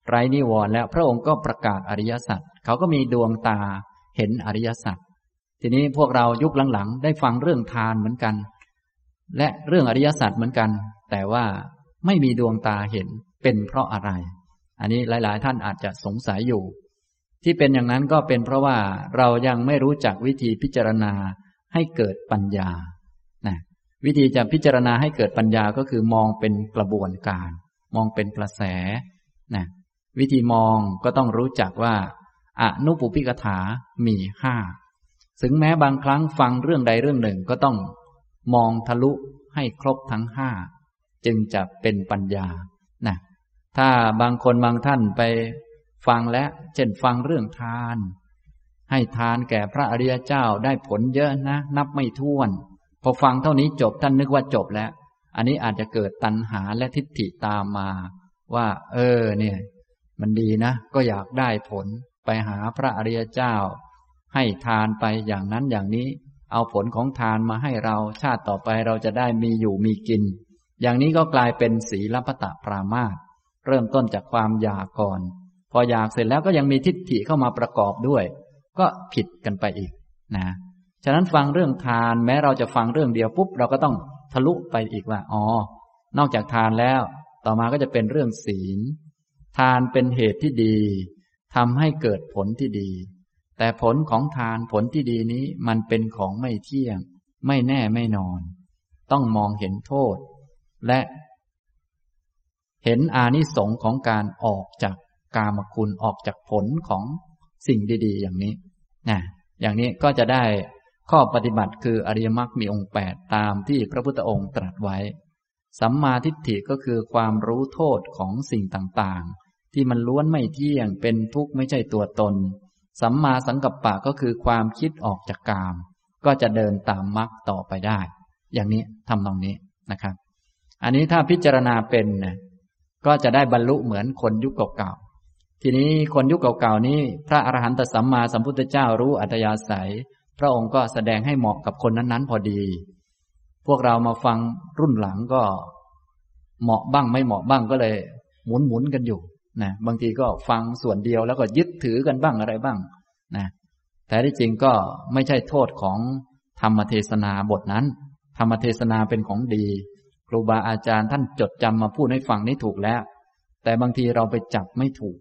ไรนิวรณ์แล้วพระองค์ก็ประกาศอริยสัจเขาก็มีดวงตาเห็นอริยสัจทีนี้พวกเรายุคหลังๆ ได้ฟังเรื่องทานเหมือนกัน และเรื่องอริยสัจเหมือนกัน แต่ว่าไม่มีดวงตาเห็นเป็นเพราะอะไร อันนี้หลาย ๆ ท่านอาจจะสงสัยอยู่ ที่เป็นอย่างนั้นก็เป็นเพราะว่าเรายังไม่รู้จักวิธีพิจารณา ให้เกิดปัญญานะวิธีจะพิจารณาให้เกิดปัญญาก็คือมองเป็นกระบวนการ มองเป็นกระแสนะวิธีมองก็ต้องรู้จักว่าอนุปุพิกถามีห้าถึงแม้บางครั้งฟังเรื่องใดเรื่องหนึ่งก็ต้อง มองทะลุให้ครบทั้งห้าจึงจะเป็นปัญญานะถ้าบางคนบางท่านไปฟังแล้วเช่นฟังเรื่องทาน ให้ทานแก่พระอริยเจ้าได้ผลเยอะนะ นับไม่ถ้วน พอฟังเท่านี้จบท่านนึกว่าจบแล้ว อันนี้อาจจะเกิดตัณหาและทิฏฐิตามมา ว่า เออ เนี่ย มันดีนะ ก็อยากได้ผลไปหาพระอริยเจ้า ให้ทานไปอย่างนั้นอย่างนี้ เอาผลของทานมาให้เราชาติต่อไปเราจะได้มีอยู่มีกิน อย่างนี้ก็กลายเป็นศีลปตะปรามาตเริ่มต้นจากความอยากก่อน พออยากเสร็จแล้วก็ยังมีทิฏฐิเข้ามาประกอบด้วย ก็ผิดกันไปอีกนะฉะนั้นฟังเรื่องทานแม้เราจะฟังเรื่องเดียวปุ๊บเราก็ต้องทะลุไปอีกว่าอ๋อนอกจากทานแล้ว ต่อมาก็จะเป็นเรื่องศีล ทานเป็นเหตุที่ดีทำให้เกิดผลที่ดี แต่ผลของทานผลที่ดีนี้มันเป็นของไม่เที่ยง ไม่แน่ไม่นอน ต้องมองเห็นโทษ และ เห็นอานิสงส์ของการออกจากกามคุณออกจากผลของ สิ่งดี ๆ อย่างนี้นะอย่างนี้ก็จะได้ข้อปฏิบัติคืออริยมรรคมีองค์แปดตามที่พระพุทธองค์ตรัสไว้ สัมมาทิฏฐิก็คือความรู้โทษของสิ่งต่างๆ ที่มันล้วนไม่เที่ยงเป็นทุกข์ไม่ใช่ตัวตน สัมมาสังกัปปะก็คือความคิดออกจากกาม ก็จะเดินตามมรรคต่อไปได้ อย่างนี้ทำตรงนี้นะครับ อันนี้ถ้าพิจารณาเป็นนะก็จะได้บรรลุเหมือนคนยุคเก่า ทีนี้คนยุคเก่าๆนี้ พระอรหันตสัมมาสัมพุทธเจ้ารู้อัตยาศัย พระองค์ก็แสดงให้เหมาะกับคนนั้นๆ พอดี พวกเรามาฟังรุ่นหลังก็ เหมาะบ้างไม่เหมาะบ้างก็เลย หมุนหมุนกันอยู่นะบางทีก็ฟังส่วนเดียวแล้วก็ยึดถือกันบ้างอะไรบ้างนะแต่ที่จริงก็ไม่ใช่โทษของธรรมเทศนาบทนั้น ธรรมเทศนาเป็นของดี ครูบาอาจารย์ท่านจดจำมาพูดให้ฟังนี่ถูกแล้ว แต่บางทีเราไปจับไม่ถูก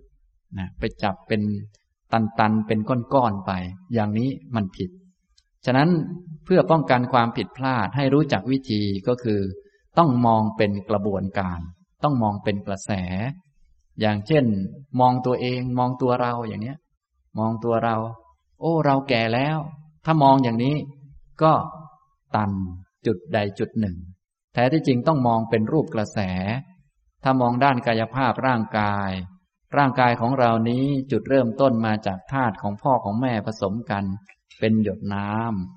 นะไปจับเป็นตันๆ เป็นก้อนๆ ไป อย่างนี้มันผิด ฉะนั้นเพื่อป้องกันความผิดพลาดให้รู้จักวิธีก็คือ ต้องมองเป็นกระบวนการ ต้องมองเป็นกระแส อย่างเช่น มองตัวเองมองตัวเราอย่างเนี้ย มองตัวเรา โอ้ เราแก่แล้ว ถ้ามองอย่างนี้ ก็ตันจุดใดจุดหนึ่งแท้ที่จริงต้องมองเป็นรูปกระแส ถ้ามองด้านกายภาพร่างกาย ร่างกายของเรานี้จุดเริ่มต้นมาจากธาตุของพ่อของแม่ผสมกัน เป็นหยดน้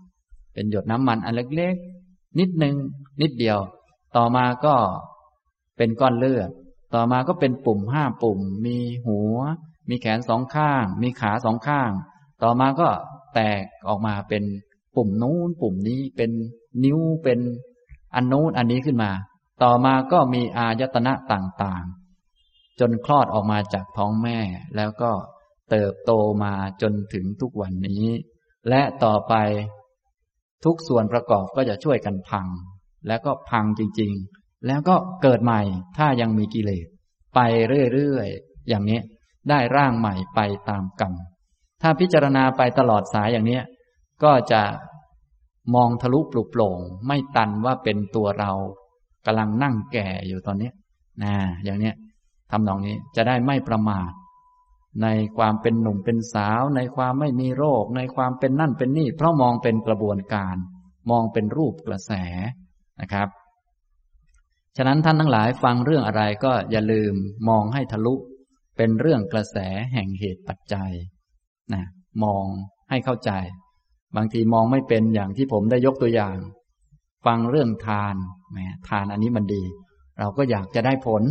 ำเป็นหยดน้ำมันอันเล็กๆ นิดหนึ่งนิดเดียว ต่อมาก็เป็นก้อนเลือด ต่อมาก็เป็นปุ่มห้าปุ่ม มีหัว มีแขนสองข้าง มีขาสองข้าง ต่อมาก็แตกออกมาเป็นปุ่มนู้นปุ่มนี้เป็นนิ้วเป็นอันนู้นอันนี้ขึ้นมา ต่อมาก็มีอายตนะต่างๆ จนคลอดออกมาจากท้องแม่ แล้วก็เติบโตมาจนถึงทุกวันนี้ และต่อไปทุกส่วนประกอบก็จะช่วยกันพัง แล้วก็พังจริง ๆ แล้วก็เกิดใหม่ถ้ายังมีกิเลส ไปเรื่อยๆ อย่างนี้ได้ร่างใหม่ไปตามกรรม ถ้าพิจารณาไปตลอดสายอย่างนี้ก็จะมองทะลุปลุกโปร่งไม่ตันว่าเป็นตัวเรากำลังนั่งแก่อยู่ตอนนี้นะอย่างเนี้ย ทำนองนี้จะได้ไม่ประมาท ในความเป็นหนุ่มเป็นสาว ในความไม่มีโรค ในความเป็นนั่นเป็นนี่ เพราะมองเป็นกระบวนการ มองเป็นรูปกระแสนะครับ ฉะนั้นท่านทั้งหลายฟังเรื่องอะไรก็อย่าลืมมองให้ทะลุ เป็นเรื่องกระแสแห่งเหตุปัจจัยนะมองให้เข้าใจ บางทีมองไม่เป็นอย่างที่ผมได้ยกตัวอย่าง ฟังเรื่องทานแหมทานอันนี้มันดี เราก็อยากจะได้ผล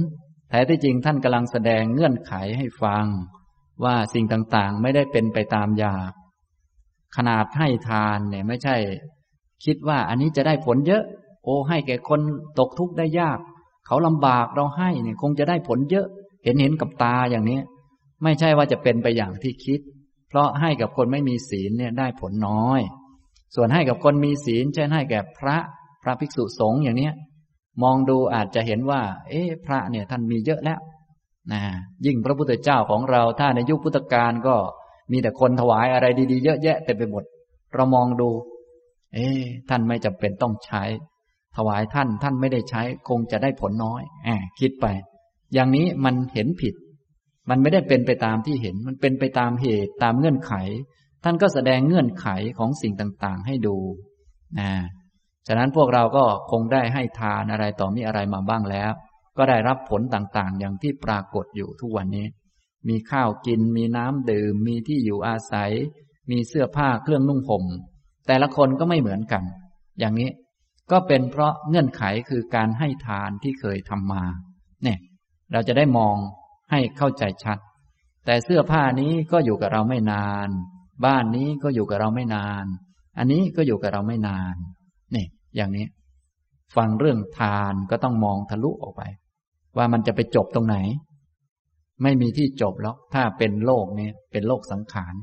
แท้ที่จริงท่านกำลังแสดงเงื่อนไขให้ฟัง ว่าสิ่งต่างๆ ไม่ได้เป็นไปตามอยาก ขนาดให้ทานเนี่ยไม่ใช่ คิดว่าอันนี้จะได้ผลเยอะ โอ้ให้แก่คนตกทุกข์ได้ยาก เขาลำบากเราให้เนี่ยคงจะได้ผลเยอะ เห็นเห็นกับตาอย่างนี้ ไม่ใช่ว่าจะเป็นไปอย่างที่คิด เพราะให้กับคนไม่มีศีลเนี่ยได้ผลน้อย ส่วนให้กับคนมีศีลเช่นให้แก่พระพระภิกษุสงฆ์อย่างเนี้ย มองดูอาจจะเห็นว่า เอ๊ะพระเนี่ยท่านมีเยอะแล้วนะยิ่งพระพุทธเจ้าของเราถ้าในยุคพุทธกาลก็มีแต่คนถวายอะไรดีๆ เยอะแยะเต็มไปหมด เรามองดู เอ๊ะท่านไม่จำเป็นต้องใช้ ถวายท่านท่านไม่ได้ใช้คงจะได้ผลน้อยแอบคิดไป อย่างนี้มันเห็นผิด มันไม่ได้เป็นไปตามที่เห็น มันเป็นไปตามเหตุตามเงื่อนไข ท่านก็แสดงเงื่อนไขของสิ่งต่างๆ ให้ดูนะ ฉะนั้นพวกเราก็คงได้ให้ทานอะไรต่อมีอะไรมาบ้างแล้ว ก็ได้รับผลต่างๆ อย่างที่ปรากฏอยู่ทุกวันนี้ มีข้าวกิน มีน้ำดื่ม มีที่อยู่อาศัย มีเสื้อผ้าเครื่องนุ่งห่ม แต่ละคนก็ไม่เหมือนกัน อย่างนี้ก็เป็นเพราะเงื่อนไขคือการให้ทานที่เคยทำมา เนี่ย เราจะได้มองให้เข้าใจชัด แต่เสื้อผ้านี้ก็อยู่กับเราไม่นาน บ้านนี้ก็อยู่กับเราไม่นาน อันนี้ก็อยู่กับเราไม่นาน นี่อย่างนี้ ฟังเรื่องทานก็ต้องมองทะลุออกไป ว่ามันจะไปจบตรงไหน ไม่มีที่จบแล้วถ้าเป็นโลกนี้เป็นโลกสังขาร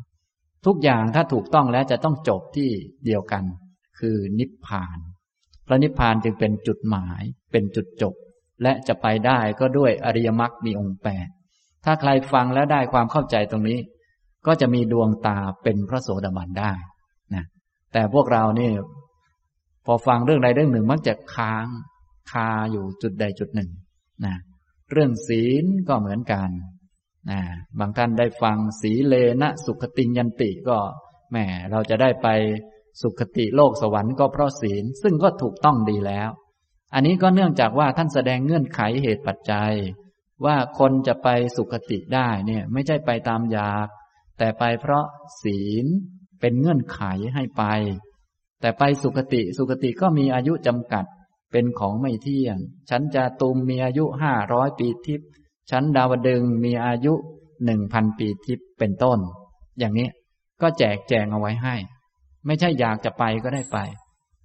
ทุกอย่างถ้าถูกต้องแล้วจะต้องจบที่เดียวกัน คือนิพพานพระนิพพานจึงเป็นจุดหมายเป็นจุดจบ และจะไปได้ก็ด้วยอริยมรรคมีองค์แปดถ้าใครฟังแล้วได้ความเข้าใจตรงนี้ ก็จะมีดวงตาเป็นพระโสดาบันได้นะแต่พวกเรานี่ พอฟังเรื่องใดเรื่องหนึ่งมักจะค้างคาอยู่จุดใดจุดหนึ่งนะเรื่องศีลก็เหมือนกันนะบางท่านได้ฟังสีเลนะสุขติยันติก็แหมเราจะได้ไปสุขติโลกสวรรค์ก็เพราะศีลซึ่งก็ถูกต้องดีแล้ว อันนี้ก็เนื่องจากว่าท่านแสดงเงื่อนไขเหตุปัจจัย ว่าคนจะไปสุคติได้เนี่ยไม่ใช่ไปตามอยาก แต่ไปเพราะศีลเป็นเงื่อนไขให้ไป แต่ไปสุคติสุคติก็มีอายุจำกัด เป็นของไม่เที่ยงฉันจะตุมมีอายุห้าร้อยปีทิพย์ฉันดาวดึงมีอายุหนึ่งพันปีทิพย์เป็นต้น อย่างนี้ก็แจกแจงเอาไว้ให้ ไม่ใช่อยากจะไปก็ได้ไป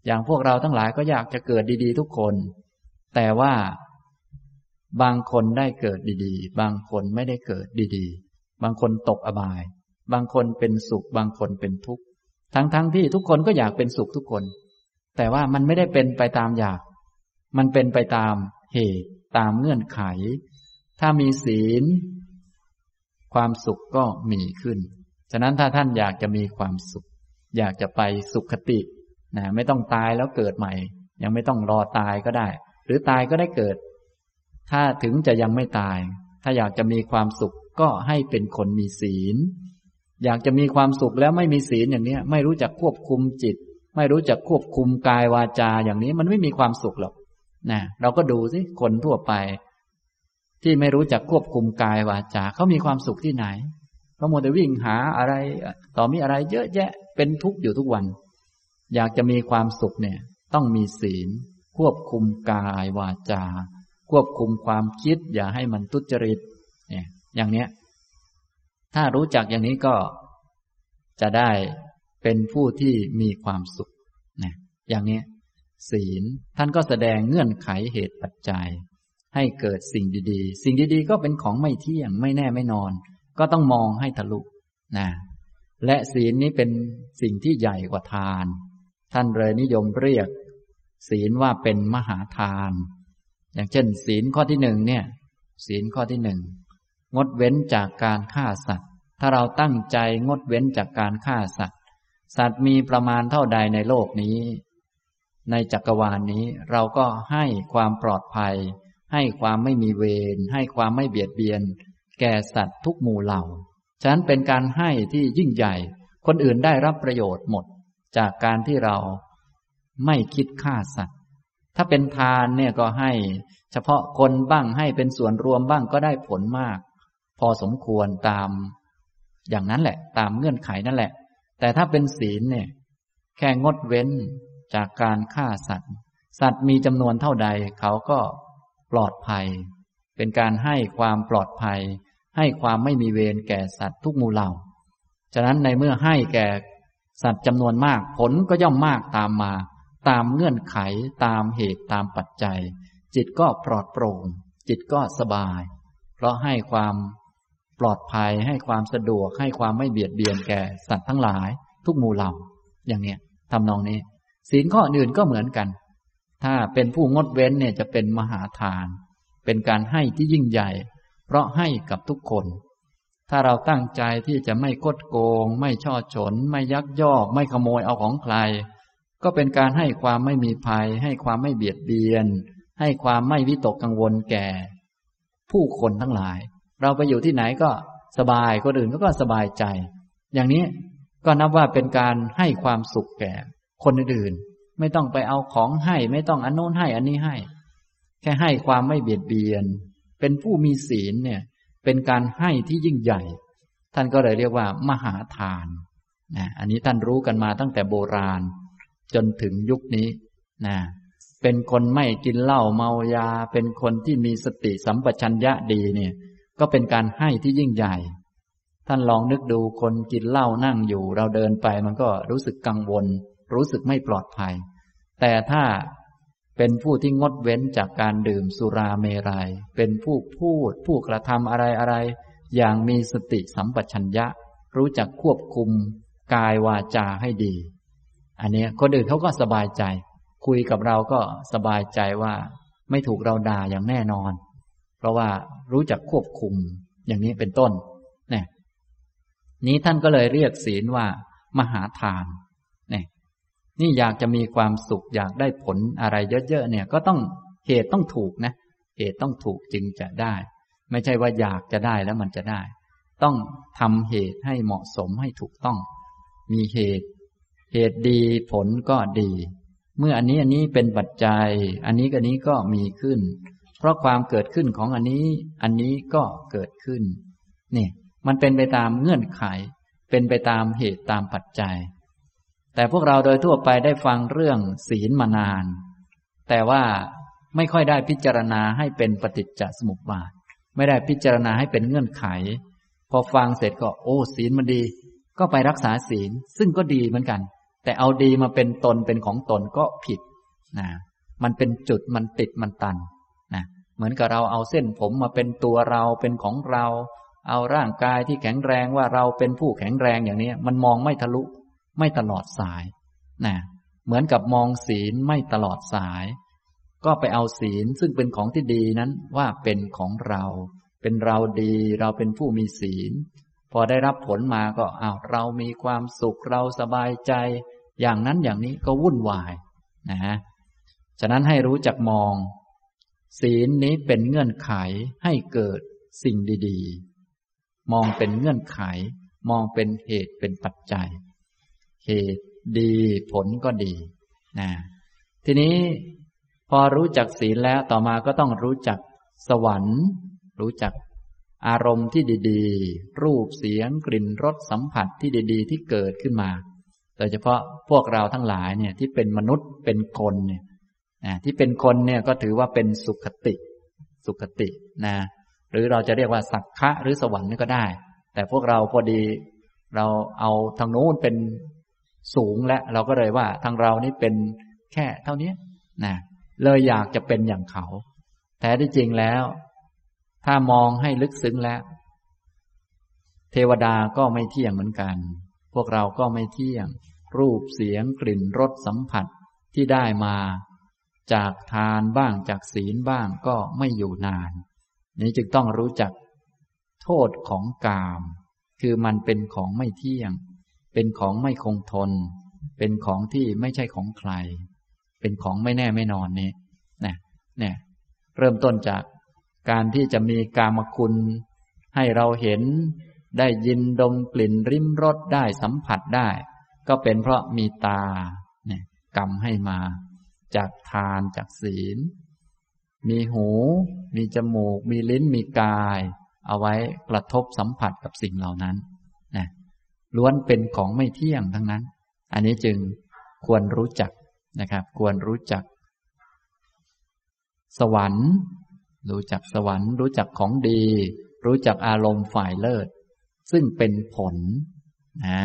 อย่างพวกเราทั้งหลายก็อยากจะเกิดดีๆ ทุกคน แต่ว่าบางคนได้เกิดดีๆ บางคนไม่ได้เกิดดีๆ บางคนตกอบาย บางคนเป็นสุข บางคนเป็นทุกข์ ทั้งๆทที่ทุกคนก็อยากเป็นสุขทุกคน แต่ว่ามันไม่ได้เป็นไปตามอยาก มันเป็นไปตามเหตุตามเงื่อนไข ถ้ามีศีล ความสุขก็มีขึ้น ฉะนั้นถ้าท่านอยากจะมีความสุข อยากจะไปสุขคตินะไม่ต้องตายแล้วเกิดใหม่ ยังไม่ต้องรอตายก็ได้ หรือตายก็ได้เกิด ถ้าถึงจะยังไม่ตาย ถ้าอยากจะมีความสุขก็ให้เป็นคนมีศีล อยากจะมีความสุขแล้วไม่มีศีลอย่างนี้ไม่รู้จักควบคุมจิต ไม่รู้จักควบคุมกายวาจาอย่างนี้มันไม่มีความสุขหรอกนะเราก็ดูสิคนทั่วไป ที่ไม่รู้จักควบคุมกายวาจาเขามีความสุขที่ไหนเขาโมแต่วิ่งหาอะไร ต่อมีอะไรเยอะแยะเป็นทุกข์อยู่ทุกวัน อยากจะมีความสุขเนี่ย ต้องมีศีล ควบคุมกายวาจา ควบคุมความคิด อย่าให้มันทุจริตเนี่ยอย่างเนี้ย ถ้ารู้จักอย่างนี้ก็จะได้เป็นผู้ที่มีความสุขนะอย่างนี้ศีลท่านก็แสดงเงื่อนไขเหตุปัจจัย ให้เกิดสิ่งดีๆ สิ่งดีๆ ก็เป็นของไม่เที่ยงไม่แน่ไม่นอน ก็ต้องมองให้ทะลุนะและศีลนี้เป็นสิ่งที่ใหญ่กว่าทาน ท่านเลยนิยมเรียก ศีลว่าเป็นมหาทาน อย่างเช่น ศีลข้อที่หนึ่งเนี่ย ศีลข้อที่หนึ่ง งดเว้นจากการฆ่าสัตว์ ถ้าเราตั้งใจงดเว้นจากการฆ่าสัตว์ สัตว์มีประมาณเท่าใดในโลกนี้ ในจักรวาลนนี้เราก็ให้ความปลอดภัย ให้ความไม่มีเวรให้ความไม่เบียดเบียน แก่สัตว์ทุกหมู่เหล่า ฉะนั้นเป็นการให้ที่ยิ่งใหญ่ คนอื่นได้รับประโยชน์หมด จากการที่เราไม่คิดฆ่าสัตว์ ถ้าเป็นทานเนี่ยก็ให้ เฉพาะคนบ้างให้เป็นส่วนรวมบ้างก็ได้ผลมาก พอสมควรตามอย่างนั้นแหละ ตามเงื่อนไขนั่นแหละ แต่ถ้าเป็นศีลเนี่ย แค่งดเว้นจากการฆ่าสัตว์ สัตว์มีจำนวนเท่าใด เขาก็ปลอดภัย เป็นการให้ความปลอดภัย ให้ความไม่มีเวรแก่สัตว์ทุกหมู่เหล่า ฉะนั้นในเมื่อให้แก่สัตว์จำนวนมากผลก็ย่อมมากตามมา ตามเงื่อนไขตามเหตุตามปัจจัย จิตก็ปลอดโปร่ง จิตก็สบาย เพราะให้ความ ปลอดภัยให้ความสะดวกให้ความไม่เบียดเบียนแก่สัตว์ทั้งหลาย ทุกหมู่เหล่า อย่างเนี้ยทำนองนี้ ศีลข้ออื่นก็เหมือนกัน ถ้าเป็นผู้งดเว้นเนี่ยจะเป็นมหาทาน เป็นการให้ที่ยิ่งใหญ่ เพราะให้กับทุกคน ถ้าเราตั้งใจที่จะไม่กดโกง ไม่ช่อฉน ไม่ยักยอก ไม่ขโมยเอาของใคร ก็เป็นการให้ความไม่มีภัย ให้ความไม่เบียดเบียน ให้ความไม่วิตกกังวลแก่ ผู้คนทั้งหลาย เราไปอยู่ที่ไหนก็สบายคนอื่นก็สบายใจ อย่างนี้ก็นับว่าเป็นการให้ความสุขแก่คนอื่นๆไม่ต้องไปเอาของให้ ไม่ต้องอันโน้นให้อันนี้ให้ แค่ให้ความไม่เบียดเบียน เป็นผู้มีศีลเนี่ย เป็นการให้ที่ยิ่งใหญ่ ท่านก็เลยเรียกว่า มหาทานนะอันนี้ท่านรู้กันมาตั้งแต่โบราณ จนถึงยุคนี้นะเป็นคนไม่กินเหล้าเมายา เป็นคนที่มีสติสัมปชัญญะดีเนี่ย ก็เป็นการให้ที่ยิ่งใหญ่ ท่านลองนึกดูคนกินเหล้านั่งอยู่ เราเดินไปมันก็รู้สึกกังวล รู้สึกไม่ปลอดภัย แต่ถ้าเป็นผู้ที่งดเว้นจากการดื่มสุราเมรยัย เป็นผู้พูด ผู้กระทำอะไรอะไร อย่างมีสติสัมปชัญญะ รู้จักควบคุม กายวาจาให้ดี อันนี้คนอื่นเขาก็สบายใจ คุยกับเราก็สบายใจว่า ไม่ถูกเราด่าอย่างแน่นอน เพราะว่ารู้จักควบคุมอย่างนี้เป็นต้นเนี่ยนี้ท่านก็เลยเรียกศีลว่า มหาทานเนี่ยนี่อยากจะมีความสุขอยากได้ผลอะไรเยอะๆเนี่ย ก็ต้องเหตุต้องถูกนะ เหตุต้องถูกจึงจะได้ ไม่ใช่ว่าอยากจะได้แล้วมันจะได้ ต้องทำเหตุให้เหมาะสมให้ถูกต้อง มีเหตุ เหตุดีผลก็ดี เมื่ออันนี้อันนี้เป็นปัจจัย อันนี้อันนี้ก็มีขึ้น เพราะความเกิดขึ้นของอันนี้ อันนี้ก็เกิดขึ้นนี่มันเป็นไปตามเงื่อนไข เป็นไปตามเหตุตามปัจจัย แต่พวกเราโดยทั่วไปได้ฟังเรื่องศีลมานาน แต่ว่าไม่ค่อยได้พิจารณาให้เป็นปฏิจจสมุปบาท ไม่ได้พิจารณาให้เป็นเงื่อนไข พอฟังเสร็จก็โอ้ศีลมันดี ก็ไปรักษาศีลซึ่งก็ดีเหมือนกัน แต่เอาดีมาเป็นตนเป็นของตนก็ผิดนะมันเป็นจุดมันติดมันตัน เหมือนกับเราเอาเส้นผมมาเป็นตัวเราเป็นของเรา เอาร่างกายที่แข็งแรงว่าเราเป็นผู้แข็งแรงอย่างนี้มันมองไม่ทะลุไม่ตลอดสายนะเหมือนกับมองศีลไม่ตลอดสาย ก็ไปเอาศีลซึ่งเป็นของที่ดีนั้นว่าเป็นของเรา เป็นเราดีเราเป็นผู้มีศีล พอได้รับผลมาก็อ้าวเรามีความสุขเราสบายใจ อย่างนั้นอย่างนี้ก็วุ่นวายนะฮะฉะนั้นให้รู้จักมอง ศีลนี้เป็นเงื่อนไขให้เกิดสิ่งดีๆ มองเป็นเงื่อนไข มองเป็นเหตุเป็นปัจจัย เหตุดีผลก็ดีนะทีนี้พอรู้จักศีลแล้วต่อมาก็ต้องรู้จักสวรรค์ รู้จักอารมณ์ที่ดีๆ รูปเสียงกลิ่นรสสัมผัสที่ดี ๆ ที่เกิดขึ้นมา โดยเฉพาะพวกเราทั้งหลายเนี่ยที่เป็นมนุษย์เป็นคนเนี่ย ที่เป็นคนเนี่ยก็ถือว่าเป็นสุขติ สุขตินะหรือเราจะเรียกว่าสักขะหรือสวรรค์นี่ก็ได้ แต่พวกเราพอดีเราเอาทางโน้นเป็นสูงและเราก็เลยว่าทางเรานี่เป็นแค่เท่านี้นะเลยอยากจะเป็นอย่างเขา แต่ที่จริงแล้ว ถ้ามองให้ลึกซึ้งแล้ว เทวดาก็ไม่เที่ยงเหมือนกัน พวกเราก็ไม่เที่ยง รูปเสียงกลิ่นรสสัมผัสที่ได้มา จากทานบ้างจากศีลบ้างก็ไม่อยู่นาน นี้จึงต้องรู้จักโทษของกาม คือมันเป็นของไม่เที่ยง เป็นของไม่คงทน เป็นของที่ไม่ใช่ของใคร เป็นของไม่แน่ไม่นอนนี่นะเนี่ยเริ่มต้นจากการที่จะมีกามคุณ ให้เราเห็นได้ยินดมกลิ่นริมรสได้สัมผัสได้ ก็เป็นเพราะมีตาเนี่ยกรรมให้มา จากทานจากศีล มีหู มีจมูก มีลิ้นมีกาย เอาไว้กระทบสัมผัสกับสิ่งเหล่านั้นนะล้วนเป็นของไม่เที่ยงทั้งนั้น อันนี้จึงควรรู้จักนะครับ ควรรู้จัก สวรรค์ รู้จักสวรรค์ รู้จักของดี รู้จักอารมณ์ฝ่ายเลิศ ซึ่งเป็นผลนะ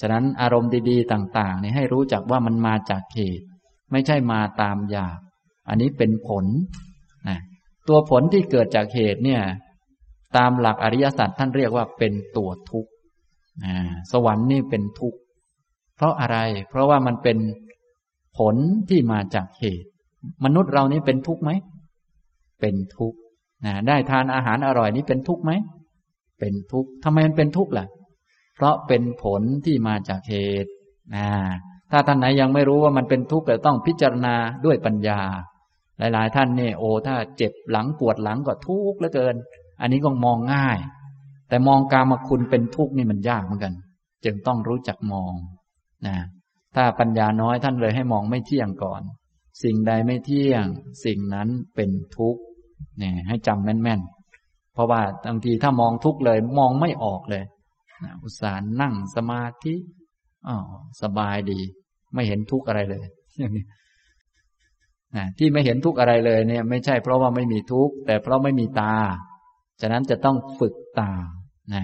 ฉะนั้นอารมณ์ดี ๆ ต่าง ๆ นี่ให้รู้จักว่ามันมาจากเหตุ ไม่ใช่มาตามอยาก อันนี้เป็นผลนะตัวผลที่เกิดจากเหตุเนี่ย ตามหลักอริยสัจท่านเรียกว่าเป็นตัวทุกข์สวรรค์นี่เป็นทุกข์ เพราะอะไร เพราะว่ามันเป็นผลที่มาจากเหตุ มนุษย์เรานี้เป็นทุกข์ไหม เป็นทุกข์ได้ทานอาหารอร่อยนี้เป็นทุกข์ไหม เป็นทุกข์ทำไมมันเป็นทุกข์ล่ะ เพราะเป็นผลที่มาจากเหตุ ถ้าท่านไหนยังไม่รู้ว่ามันเป็นทุกข์ก็ต้องพิจารณาด้วยปัญญา หลาย ๆ ท่านเนี่ยโอ้ถ้าเจ็บหลังปวดหลังก็ทุกข์เหลือเกิน อันนี้ก็มองง่าย แต่มองกามคุณเป็นทุกข์นี่มันยากเหมือนกัน จึงต้องรู้จักมองนะถ้าปัญญาน้อยท่านเลยให้มองไม่เที่ยงก่อน สิ่งใดไม่เที่ยง สิ่งนั้นเป็นทุกข์เนี่ยให้จำแม่นๆ เพราะว่าบางทีถ้ามองทุกข์เลยมองไม่ออกเลยอุตส่าห์นั่งสมาธิอ๋อสบายดี ไม่เห็นทุกข์อะไรเลยอย่างนี้ที่ไม่เห็นทุกข์อะไรเลยเนี่ย ไม่ใช่เพราะว่าไม่มีทุกข์แต่เพราะไม่มีตา ฉะนั้นจะต้องฝึกตานะ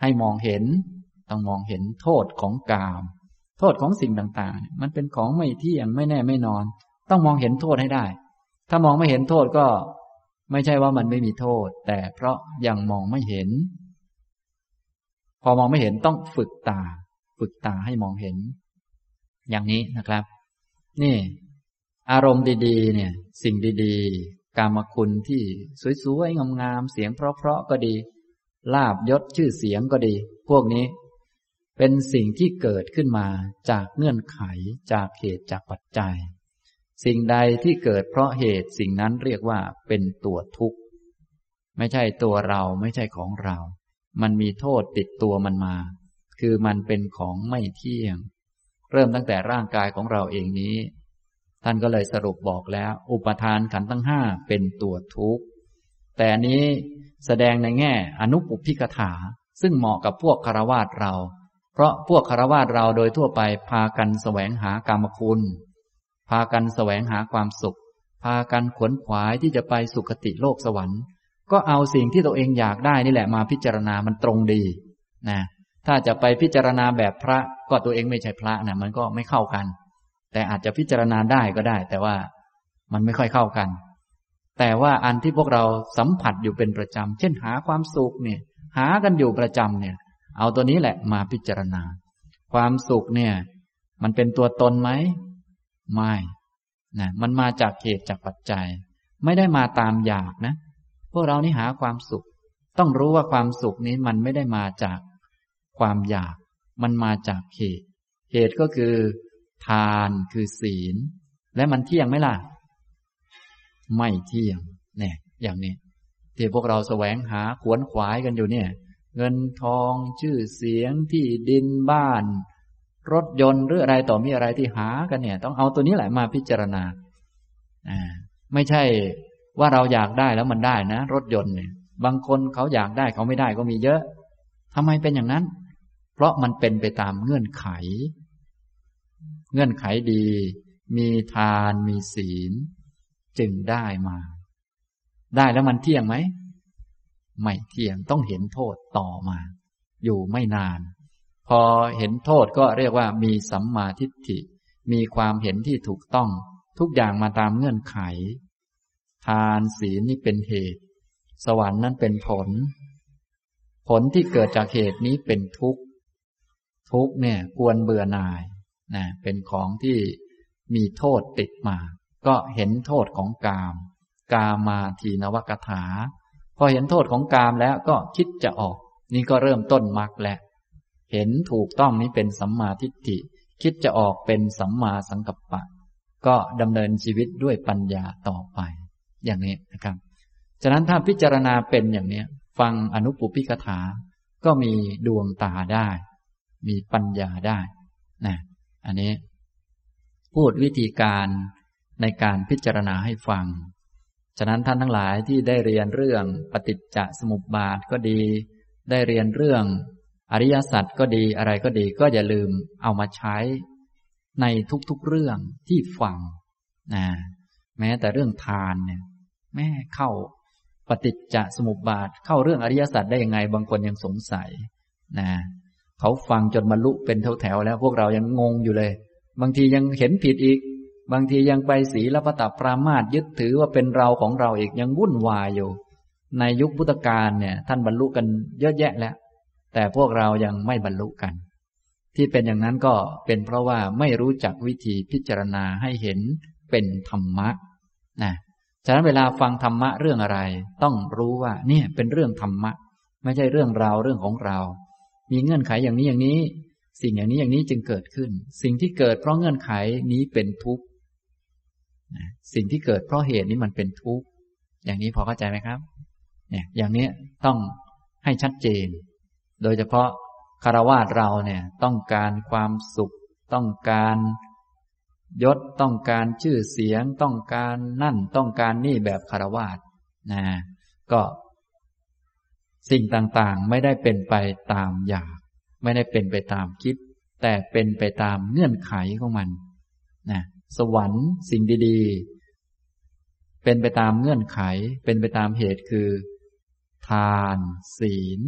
ให้มองเห็น ต้องมองเห็นโทษของกาม โทษของสิ่งต่างๆ มันเป็นของไม่เที่ยงไม่แน่ไม่นอน ต้องมองเห็นโทษให้ได้ ถ้ามองไม่เห็นโทษก็ ไม่ใช่ว่ามันไม่มีโทษ แต่เพราะยังมองไม่เห็น พอมองไม่เห็นต้องฝึกตา ฝึกตาให้มองเห็น อย่างนี้นะครับ นี่ อารมณ์ดีๆ เนี่ย สิ่งดีๆ กามคุณที่สวยๆงามๆเสียงเพราะๆก็ดี ลาบยศชื่อเสียงก็ดี พวกนี้ เป็นสิ่งที่เกิดขึ้นมาจากเงื่อนไขจากเหตุจากปัจจัย สิ่งใดที่เกิดเพราะเหตุสิ่งนั้นเรียกว่าเป็นตัวทุกข์ ไม่ใช่ตัวเราไม่ใช่ของเรา มันมีโทษติดตัวมันมา คือมันเป็นของไม่เที่ยง เริ่มตั้งแต่ร่างกายของเราเองนี้ ท่านก็เลยสรุปบอกแล้ว อุปทานขันธ์ทั้งห้าเป็นตัวทุกข์ แต่นี้แสดงในแง่อนุปุพิกถา ซึ่งเหมาะกับพวกคารวาสเรา เพราะพวกคารวาสเราโดยทั่วไปพากันแสวงหากรรมคุณ พากันแสวงหาความสุข พากันขวนขวายที่จะไปสุคติโลกสวรรค์ ก็ก็เอาสิ่งที่ตัวเองอยากได้นี่แหละมาพิจารณามันตรงดีนะ ถ้าจะไปพิจารณาแบบพระก็ตัวเองไม่ใช่พระนะมันก็ไม่เข้ากัน แต่อาจจะพิจารณาได้ก็ได้ แต่ว่ามันไม่ค่อยเข้ากัน แต่ว่าอันที่พวกเราสัมผัสอยู่เป็นประจำ เช่นหาความสุขเนี่ย หากันอยู่ประจำเนี่ย เอาตัวนี้แหละมาพิจารณา ความสุขเนี่ย มันเป็นตัวตนไหมไม่นะมันมาจากเหตุจากปัจจัย ไม่ได้มาตามอยากนะ พวกเรานี่หาความสุข ต้องรู้ว่าความสุขนี้มันไม่ได้มาจาก ความอยาก มันมาจากเหตุ เหตุก็คือ ทานคือศีล และมันเที่ยงไหมล่ะ ไม่เที่ยงเนี่ยอย่างนี้ ที่พวกเราแสวงหาขวนขวายกันอยู่เนี่ย เงินทองชื่อเสียงที่ดินบ้าน รถยนต์หรืออะไรต่อมีอะไรที่หากันเนี่ย ต้องเอาตัวนี้แหละมาพิจารณาอ่าไม่ใช่ว่าเราอยากได้แล้วมันได้นะ รถยนต์เนี่ย บางคนเขาอยากได้เขาไม่ได้ก็มีเยอะทำไมเป็นอย่างนั้น เพราะมันเป็นไปตามเงื่อนไข เงื่อนไขดี มีทานมีศีล จึงได้มา ได้แล้วมันเที่ยงไหม ไม่เที่ยงต้องเห็นโทษต่อมา อยู่ไม่นาน พอเห็นโทษก็เรียกว่ามีสัมมาทิฏฐิ มีความเห็นที่ถูกต้อง ทุกอย่างมาตามเงื่อนไข ทานศีลนี่เป็นเหตุ สวรรค์นั้นเป็นผล ผลที่เกิดจากเหตุนี้เป็นทุกข์ ทุกเนี่ยควรเบื่อหน่ายนะเป็นของที่มีโทษติดมา ก็เห็นโทษของกาม กามาทีนวกถา พอเห็นโทษของกามแล้วก็คิดจะออก นี่ก็เริ่มต้นมรรคแล้วเห็นถูกต้องนี้เป็นสัมมาทิฏฐิ คิดจะออกเป็นสัมมาสังกัปปะ ก็ดำเนินชีวิตด้วยปัญญาต่อไป อย่างนี้นะครับฉะนั้นถ้าพิจารณาเป็นอย่างนี้ ฟังอนุปุพิกถา ก็มีดวงตาได้ มีปัญญาได้นะอันนี้ พูดวิธีการในการพิจารณาให้ฟัง ฉะนั้นท่านทั้งหลายที่ได้เรียนเรื่องปฏิจจสมุปบาทก็ดี ได้เรียนเรื่องอริยสัจก็ดีอะไรก็ดีก็อย่าลืมเอามาใช้ในทุกๆเรื่องที่ฟังนะแม้แต่เรื่องทานเนี่ย แม่เข้าปฏิจจสมุปบาทเข้าเรื่องอริยสัจได้ยังไง บางคนยังสงสัยนะ เขาฟังจนบรรลุเป็นแถวๆแล้วพวกเรายังงงอยู่เลย บางทียังเห็นผิดอีก บางทียังไปสีละพตปรามาตยึดถือว่าเป็นเราของเราอีกยังวุ่นวายอยู่ ในยุคพุทธกาลเนี่ย ท่านบรรลุกันเยอะแยะแล้ว แต่พวกเรายังไม่บรรลุกัน ที่เป็นอย่างนั้นก็เป็นเพราะว่าไม่รู้จักวิธีพิจารณาให้เห็นเป็นธรรมะนะฉะนั้นเวลาฟังธรรมะเรื่องอะไร ต้องรู้ว่าเนี่ยเป็นเรื่องธรรมะ ไม่ใช่เรื่องราวเรื่องของเรา มีเงื่อนไขอย่างนี้อย่างนี้ สิ่งอย่างนี้อย่างนี้จึงเกิดขึ้น สิ่งที่เกิดเพราะเงื่อนไขนี้เป็นทุกข์สิ่งที่เกิดเพราะเหตุนี้มันเป็นทุกข์อย่างนี้พอเข้าใจไหมครับ เนี่ย อย่างนี้ต้องให้ชัดเจน โดยเฉพาะคารวาสเราเนี่ย ต้องการความสุข ต้องการยศต้องการชื่อเสียง ต้องการนั่นต้องการนี่แบบคารวาสนะก็ สิ่งต่างๆ ไม่ได้เป็นไปตามอยาก ไม่ได้เป็นไปตามคิด แต่เป็นไปตามเงื่อนไขของมันนะสวรรค์สิ่งดีๆ เป็นไปตามเงื่อนไข เป็นไปตามเหตุคือ ทาน ศีล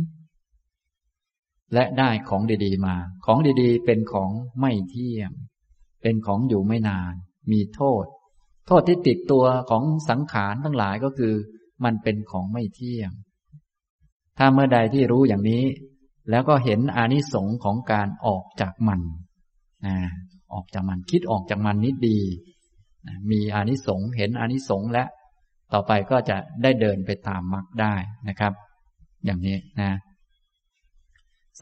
และได้ของดีๆมา ของดีๆ เป็นของไม่เที่ยง เป็นของอยู่ไม่นาน มีโทษ โทษที่ติดตัวของสังขารทั้งหลายก็คือ มันเป็นของไม่เที่ยง ถ้าเมื่อใดที่รู้อย่างนี้ แล้วก็เห็นอานิสงส์ของการออกจากมันนะออกจากมันคิดออกจากมันนิดดีมีอานิสงส์เห็นอานิสงส์และ ต่อไปก็จะได้เดินไปตามมรรคได้นะครับ อย่างนี้นะ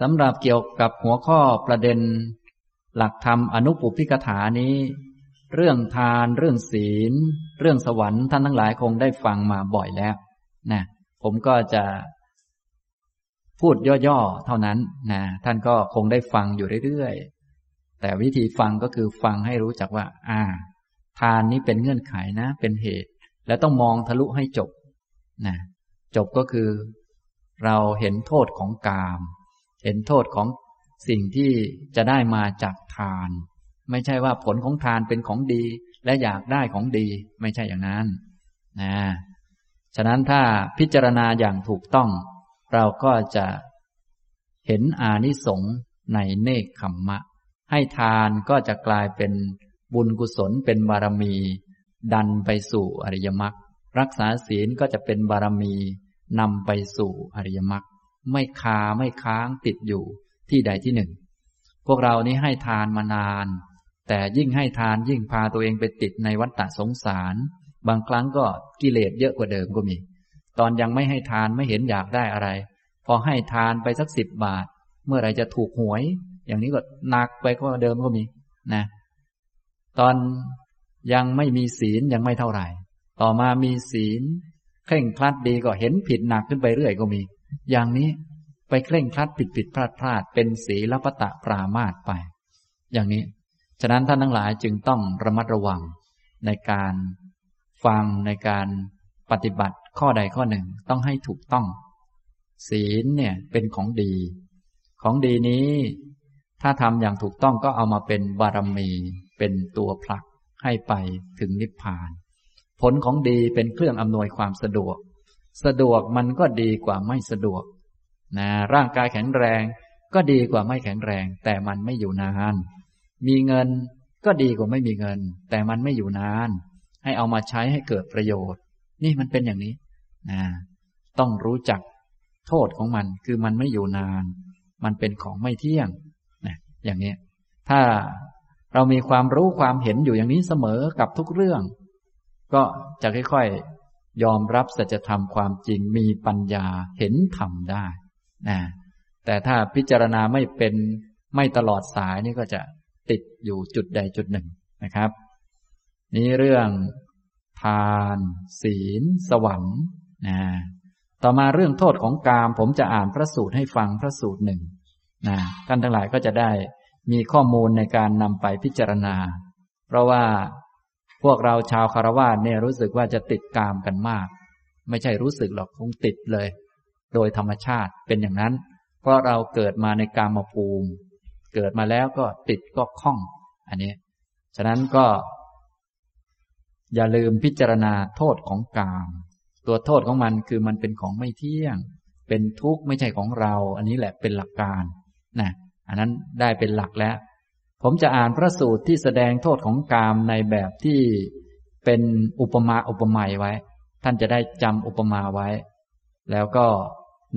สำหรับเกี่ยวกับหัวข้อประเด็น หลักธรรมอนุปุพิกถานี้ เรื่องทานเรื่องศีล เรื่องสวรรค์ท่านทั้งหลายคงได้ฟังมาบ่อยแล้วนะผมก็จะ พูดย่อๆ เท่านั้นนะท่านก็คงได้ฟังอยู่เรื่อยๆ แต่วิธีฟังก็คือฟังให้รู้จักว่า อ่า ทานนี้เป็นเงื่อนไขนะ เป็นเหตุ แล้วต้องมองทะลุให้จบนะจบก็คือ เราเห็นโทษของกาม เห็นโทษของสิ่งที่จะได้มาจากทาน ไม่ใช่ว่าผลของทานเป็นของดี และอยากได้ของดี ไม่ใช่อย่างนั้นนะฉะนั้นถ้าพิจารณาอย่างถูกต้อง เราก็จะเห็นอานิสงส์ในเนคขมมะ ให้ทานก็จะกลายเป็นบุญกุศลเป็นบารมี ดันไปสู่อริยมรรครักษาศีลก็จะเป็นบารมีนำไปสู่อริยมรรคไม่คาไม่ค้างติดอยู่ที่ใดที่หนึ่ง พวกเรานี้ให้ทานมานาน แต่ยิ่งให้ทานยิ่งพาตัวเองไปติดในวัฏฏะสงสาร บางครั้งก็กิเลสเยอะกว่าเดิมก็มี ตอนยังไม่ให้ทานไม่เห็นอยากได้อะไร พอให้ทานไปสักสิบบาท เมื่อไรจะถูกหวย อย่างนี้ก็หนักไปกว่าเดิมก็มีนะ ตอนยังไม่มีศีลยังไม่เท่าไหร่ ต่อมามีศีลเคร่งครัดดีก็เห็นผิดหนักขึ้นไปเรื่อยก็มี อย่างนี้ไปเคร่งครัดผิดผิดพลาดพลาดเป็นศีลปตะปรามาตไป อย่างนี้ ฉะนั้นท่านทั้งหลายจึงต้องระมัดระวังในการฟังในการปฏิบัติ ข้อใดข้อหนึ่งต้องให้ถูกต้อง ศีลเนี่ยเป็นของดี ของดีนี้ ถ้าทำอย่างถูกต้องก็เอามาเป็นบารมี เป็นตัวผลักให้ไปถึงนิพพาน ผลของดีเป็นเครื่องอำนวยความสะดวก สะดวกมันก็ดีกว่าไม่สะดวกนะร่างกายแข็งแรงก็ดีกว่าไม่แข็งแรง แต่มันไม่อยู่นาน มีเงินก็ดีกว่าไม่มีเงิน แต่มันไม่อยู่นาน ให้เอามาใช้ให้เกิดประโยชน์ นี่มันเป็นอย่างนี้ นะต้องรู้จักโทษของมัน คือมันไม่อยู่นาน มันเป็นของไม่เที่ยงนะอย่างนี้ถ้าเรามีความรู้ความเห็นอยู่อย่างนี้เสมอกับทุกเรื่อง ก็จะค่อยๆ ยอมรับสัจธรรมความจริงมีปัญญาเห็นธรรมได้นะแต่ถ้าพิจารณาไม่เป็นไม่ตลอดสายนี่ก็จะติดอยู่จุดใดจุดหนึ่งนะครับ นี้เรื่อง ทาน ศีล สวรรค์ นะต่อมาเรื่องโทษของกาม ผมจะอ่านพระสูตรให้ฟังพระสูตรหนึ่งนะท่านทั้งหลายก็จะได้มีข้อมูลในการนำไปพิจารณา เพราะว่าพวกเราชาวคารวะเนี่ยรู้สึกว่าจะติดกามกันมาก ไม่ใช่รู้สึกหรอกคงติดเลย โดยธรรมชาติเป็นอย่างนั้น เพราะเราเกิดมาในกามภูมิ เกิดมาแล้วก็ติดก็คล้อง อันนี้ ฉะนั้นก็ อย่าลืมพิจารณาโทษของกาม ตัวโทษของมันคือมันเป็นของไม่เที่ยง เป็นทุกข์ไม่ใช่ของเรา อันนี้แหละเป็นหลักการนะอันนั้นได้เป็นหลักแล้ว ผมจะอ่านพระสูตรที่แสดงโทษของกามในแบบที่เป็นอุปมาอุปไมยไว้ ท่านจะได้จำอุปมาไว้ แล้วก็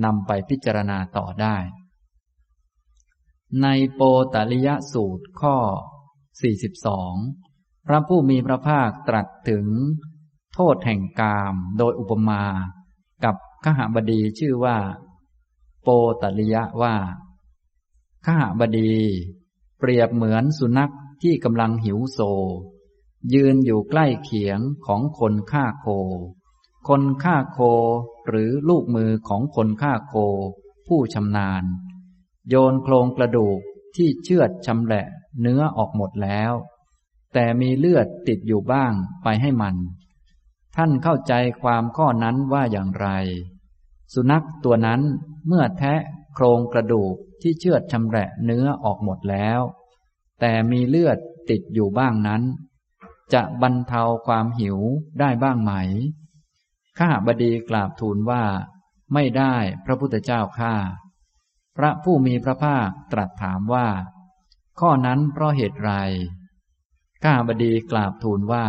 นำไปพิจารณาต่อได้ ในโปตลิยสูตรข้อ 42 พระผู้มีพระภาคตรัสถึง โทษแห่งกามโดยอุปมา กับขหบดีชื่อว่า โปตลิยะว่าขหบดี เปรียบเหมือนสุนัขที่กำลังหิวโซ ยืนอยู่ใกล้เขียงของคนฆ่าโค คนฆ่าโคหรือลูกมือของคนฆ่าโค ผู้ชำนาญ โยนโครงกระดูกที่เชือดชำแหละเนื้อออกหมดแล้ว แต่มีเลือดติดอยู่บ้างไปให้มัน ท่านเข้าใจความข้อนั้นว่าอย่างไร สุนัขตัวนั้นเมื่อแทะโครงกระดูกที่เชือดชำแหละเนื้อออกหมดแล้ว แต่มีเลือดติดอยู่บ้างนั้น จะบรรเทาความหิวได้บ้างไหม ข้าบดีกราบทูลว่า ไม่ได้พระพุทธเจ้าข้าพระผู้มีพระภาคตรัสถามว่า ข้อนั้นเพราะเหตุไร ข้าบดีกราบทูลว่า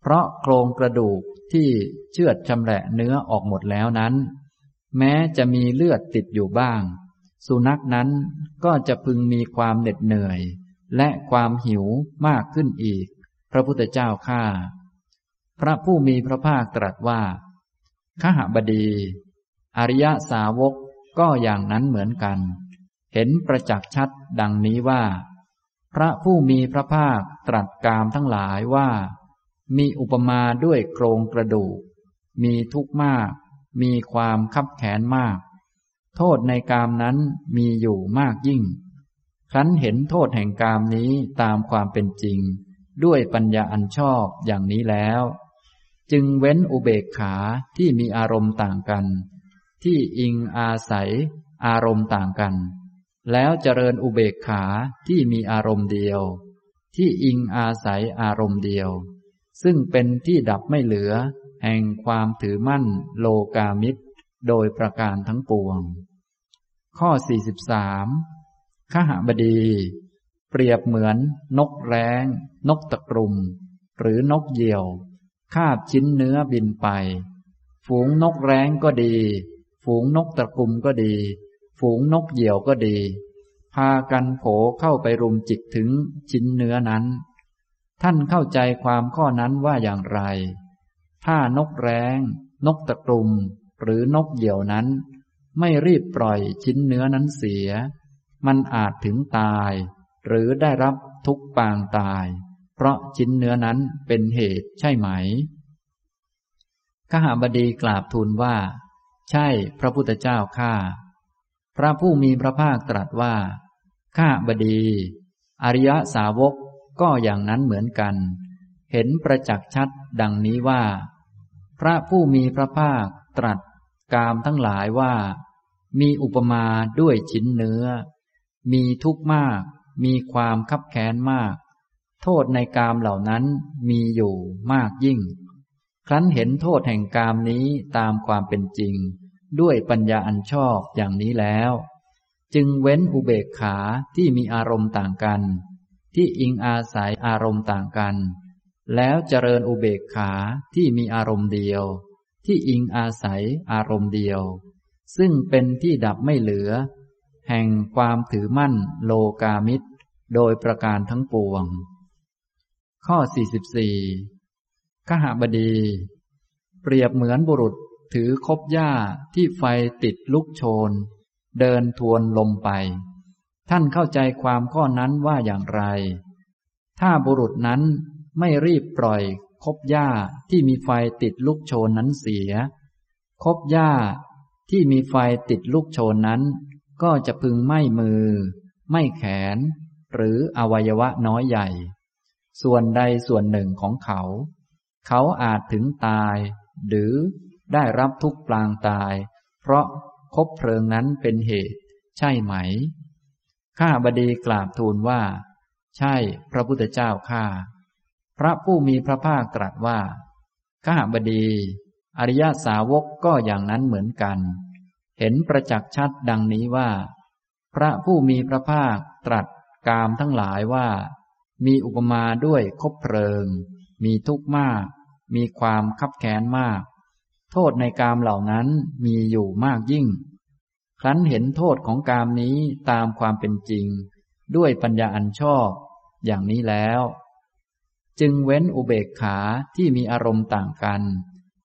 เพราะโครงกระดูกที่เชือดชำแหละเนื้อออกหมดแล้วนั้น แม้จะมีเลือดติดอยู่บ้าง สุนัขนั้นก็จะพึงมีความเหน็ดเหนื่อย และความหิวมากขึ้นอีก พระพุทธเจ้าข้าพระผู้มีพระภาคตรัสว่าขหบดี อริยสาวกก็อย่างนั้นเหมือนกัน เห็นประจักษ์ชัดดังนี้ว่า พระผู้มีพระภาคตรัสกามทั้งหลายว่า มีอุปมาด้วยโครงกระดูก มีทุกข์มาก มีความคับแขนมาก โทษในกามนั้นมีอยู่มากยิ่ง ครั้นเห็นโทษแห่งกามนี้ตามความเป็นจริง ด้วยปัญญาอันชอบอย่างนี้แล้ว จึงเว้นอุเบกขาที่มีอารมณ์ต่างกัน ที่อิงอาศัยอารมณ์ต่างกัน แล้วเจริญอุเบกขาที่มีอารมณ์เดียว ที่อิงอาศัยอารมณ์เดียว ซึ่งเป็นที่ดับไม่เหลือ แห่งความถือมั่นโลกามิตร โดยประการทั้งปวง ข้อ 43ขหบดี เปรียบเหมือนนกแร้ง นกตะกรุม หรือนกเหยี่ยว คาบชิ้นเนื้อบินไป ฝูงนกแร้งก็ดี ฝูงนกตะกรุมก็ดี ฝูงนกเหยี่ยวก็ดี พากันโผเข้าไปรุมจิกถึงชิ้นเนื้อนั้น ท่านเข้าใจความข้อนั้นว่าอย่างไร ถ้านกแร้ง นกตะกรุม หรือนกเหยี่ยวนั้น ไม่รีบปล่อยชิ้นเนื้อนั้นเสีย มันอาจถึงตาย หรือได้รับทุกปางตาย เพราะชิ้นเนื้อนั้นเป็นเหตุใช่ไหมขหาบดีกราบทูลว่า ใช่พระพุทธเจ้าข้าพระผู้มีพระภาคตรัสว่าข้าบดี อริยสาวก ก็อย่างนั้นเหมือนกัน เห็นประจักษ์ชัดดังนี้ว่า พระผู้มีพระภาคตรัสกามทั้งหลายว่า มีอุปมาด้วยชิ้นเนื้อ มีทุกข์มาก มีความคับแค้นมาก โทษในกามเหล่านั้นมีอยู่มากยิ่ง ครั้นเห็นโทษแห่งกามนี้ตามความเป็นจริง ด้วยปัญญาอันชอบอย่างนี้แล้ว จึงเว้นอุเบกขาที่มีอารมณ์ต่างกัน ที่อิงอาศัยอารมณ์ต่างกัน แล้วเจริญอุเบกขาที่มีอารมณ์เดียว ที่อิงอาศัยอารมณ์เดียว ซึ่งเป็นที่ดับไม่เหลือ แห่งความถือมั่นโลกามิตร โดยประการทั้งปวง ข้อ 44ขหบดี เปรียบเหมือนบุรุษถือคบหญ้าที่ไฟติดลุกโชน เดินทวนลมไป ท่านเข้าใจความข้อนั้นว่าอย่างไร ถ้าบุรุษนั้นไม่รีบปล่อยคบหญ้าที่มีไฟติดลุกโชนนั้นเสีย คบหญ้าที่มีไฟติดลุกโชนนั้น ก็จะพึงไม่มือ ไม่แขน หรืออวัยวะน้อยใหญ่ ส่วนใดส่วนหนึ่งของเขา เขาอาจถึงตาย หรือได้รับทุกปลางตาย เพราะคบเพลิงนั้นเป็นเหตุ ใช่ไหม ข้าบดีกราบทูลว่า ใช่พระพุทธเจ้าข้าพระผู้มีพระภาคตรัสว่า ข้าบดี อริยสาวกก็อย่างนั้นเหมือนกัน เห็นประจักษ์ชัดดังนี้ว่า พระผู้มีพระภาคตรัสกามทั้งหลายว่า มีอุปมาด้วยคบเพลิง มีทุกข์มาก มีความคับแค้นมาก โทษในกามเหล่านั้นมีอยู่มากยิ่ง ครั้นเห็นโทษของกามนี้ตามความเป็นจริง ด้วยปัญญาอันชอบอย่างนี้แล้ว จึงเว้นอุเบกขาที่มีอารมณ์ต่างกัน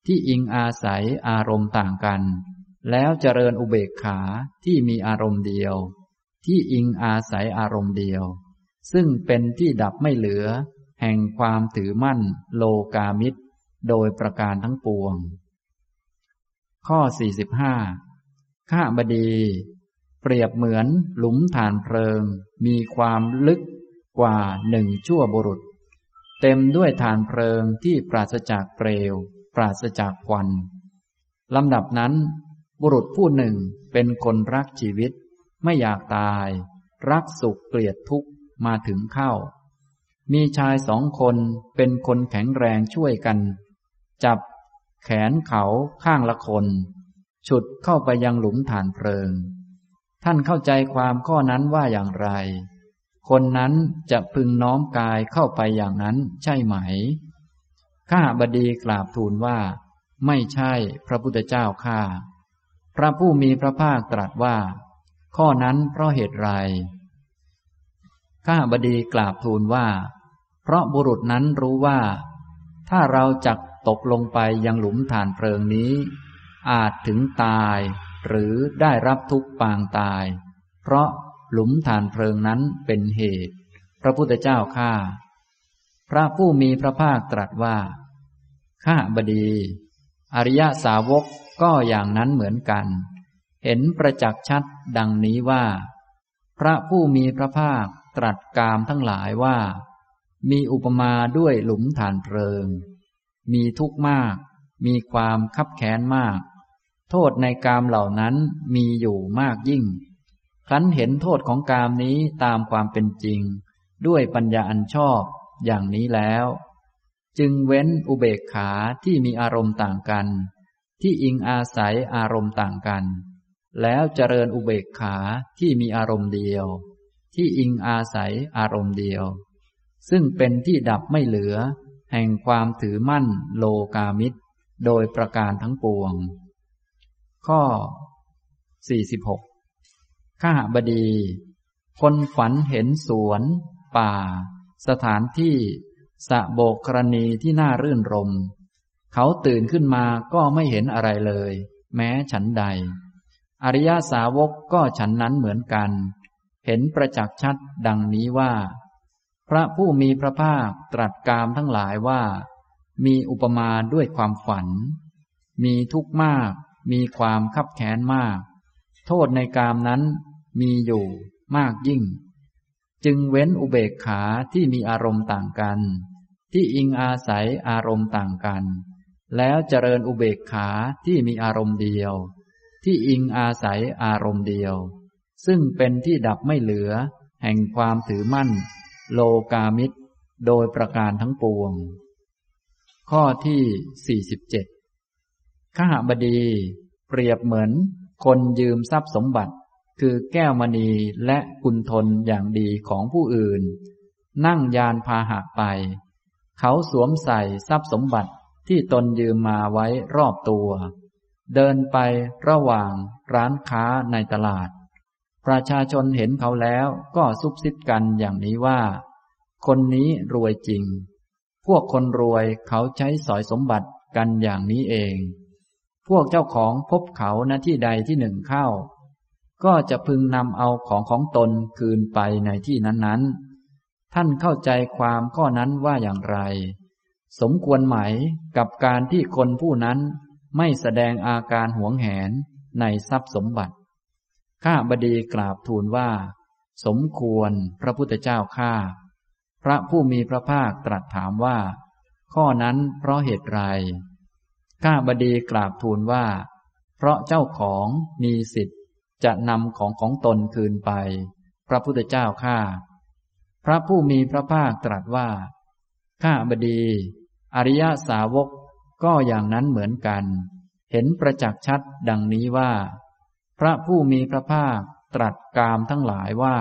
ที่อิงอาศัยอารมณ์ต่างกัน แล้วเจริญอุเบกขาที่มีอารมณ์เดียว ที่อิงอาศัยอารมณ์เดียว ซึ่งเป็นที่ดับไม่เหลือ แห่งความถือมั่นโลกามิตร โดยประการทั้งปวง ข้อ 45 ข้าบดี เปรียบเหมือนหลุมฐานเพลิง มีความลึกกว่าหนึ่งชั่วบุรุษ เต็มด้วยฐานเพลิงที่ปราศจากเปลว ปราศจากควันลำดับนั้น บุรุษผู้หนึ่งเป็นคนรักชีวิต ไม่อยากตาย รักสุขเกลียดทุกข์มาถึงเข้า มีชายสองคนเป็นคนแข็งแรงช่วยกัน จับแขนเขาข้างละคน ฉุดเข้าไปยังหลุมฐานเพลิง ท่านเข้าใจความข้อนั้นว่าอย่างไร คนนั้นจะพึงน้อมกายเข้าไปอย่างนั้นใช่ไหม ข้าบดีกราบทูลว่า ไม่ใช่พระพุทธเจ้าข้า พระผู้มีพระภาคตรัสว่า ข้อนั้นเพราะเหตุไร ข้าบดีกราบทูลว่า เพราะบุรุษนั้นรู้ว่า ถ้าเราจักตกลงไปยังหลุมฐานเพลิงนี้ อาจถึงตาย หรือได้รับทุกปางตาย เพราะหลุมฐานเพลิงนั้นเป็นเหตุ พระพุทธเจ้าข้าพระผู้มีพระภาคตรัสว่าข้าบดี อริยสาวกก็อย่างนั้นเหมือนกัน เห็นประจักษ์ชัดดังนี้ว่า พระผู้มีพระภาคตรัสกามทั้งหลายว่า มีอุปมาด้วยหลุมฐานเพลิง มีทุกข์มาก มีความคับแค้นมาก โทษในกามเหล่านั้นมีอยู่มากยิ่ง ครั้นเห็นโทษของกามนี้ตามความเป็นจริง ด้วยปัญญาอันชอบอย่างนี้แล้ว จึงเว้นอุเบกขาที่มีอารมณ์ต่างกัน ที่อิงอาศัยอารมณ์ต่างกัน แล้วเจริญอุเบกขาที่มีอารมณ์เดียว ที่อิงอาศัยอารมณ์เดียว ซึ่งเป็นที่ดับไม่เหลือ แห่งความถือมั่นโลกามิตร โดยประการทั้งปวง ข้อ 46ข้าบดี คนฝันเห็นสวน ป่า สถานที่สะโบกกรณีที่น่ารื่นรม เขาตื่นขึ้นมาก็ไม่เห็นอะไรเลย แม้ฉันใด อริยาสาวกก็ฉันนั้นเหมือนกัน เห็นประจักษ์ชัดดังนี้ว่า พระผู้มีพระภาคตรัสกามทั้งหลายว่า มีอุปมาด้วยความฝัน มีทุกข์มาก มีความคับแค้นมาก โทษในกามนั้นมีอยู่มากยิ่ง จึงเว้นอุเบกขาที่มีอารมณ์ต่างกัน ที่อิงอาศัยอารมณ์ต่างกัน แล้วเจริญอุเบกขาที่มีอารมณ์เดียว ที่อิงอาศัยอารมณ์เดียว ซึ่งเป็นที่ดับไม่เหลือ แห่งความถือมั่น โลกามิตรโดยประการทั้งปวง ข้อที่ 47 ขหบดี เปรียบเหมือน คนยืมทรัพย์สมบัติ คือแก้วมณีและกุณทนอย่างดีของผู้อื่น นั่งยานพาหะไป เขาสวมใส่ทรัพย์สมบัติที่ตนยืมมาไว้รอบตัว เดินไประหว่างร้านค้าในตลาด ประชาชนเห็นเขาแล้วก็ซุบซิบกันอย่างนี้ว่า คนนี้รวยจริง พวกคนรวยเขาใช้สอยสมบัติกันอย่างนี้เอง พวกเจ้าของพบเขาณที่ใดที่หนึ่งเข้า ก็จะพึงนำเอาของของตนคืนไปในที่นั้นๆ ท่านเข้าใจความข้อนั้นว่าอย่างไร สมควรไหมกับการที่คนผู้นั้นไม่แสดงอาการหวงแหนในทรัพย์สมบัติ ข้าบดีกราบทูลว่า สมควรพระพุทธเจ้าข้า พระผู้มีพระภาคตรัสถามว่า ข้อนั้นเพราะเหตุไร ข้าบดีกราบทูลว่า เพราะเจ้าของมีสิทธิ์จะนำของของตนคืนไป พระพุทธเจ้าข้าพระผู้มีพระภาคตรัสว่า ข้าบดี อริยสาวกก็อย่างนั้นเหมือนกัน เห็นประจักษ์ชัดดังนี้ว่า พระผู้มีพระภาคตรัสกามทั้งหลายว่า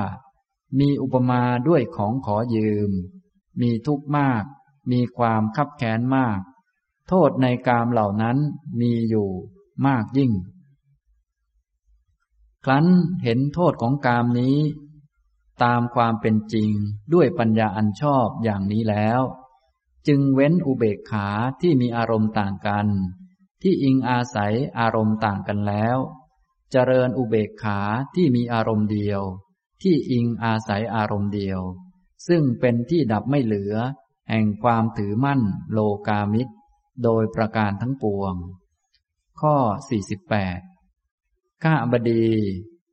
มีอุปมาด้วยของขอยืม มีทุกข์มาก มีความคับแค้นมาก โทษในกามเหล่านั้นมีอยู่มากยิ่ง ครั้นเห็นโทษของกามนี้ ตามความเป็นจริงด้วยปัญญาอันชอบอย่างนี้แล้ว จึงเว้นอุเบกขาที่มีอารมณ์ต่างกัน ที่อิงอาศัยอารมณ์ต่างกันแล้ว เจริญอุเบกขาที่มีอารมณ์เดียว ที่อิงอาศัยอารมณ์เดียว ซึ่งเป็นที่ดับไม่เหลือ แห่งความถือมั่นโลกามิตร โดยประการทั้งปวง ข้อ 48 ข้าบดี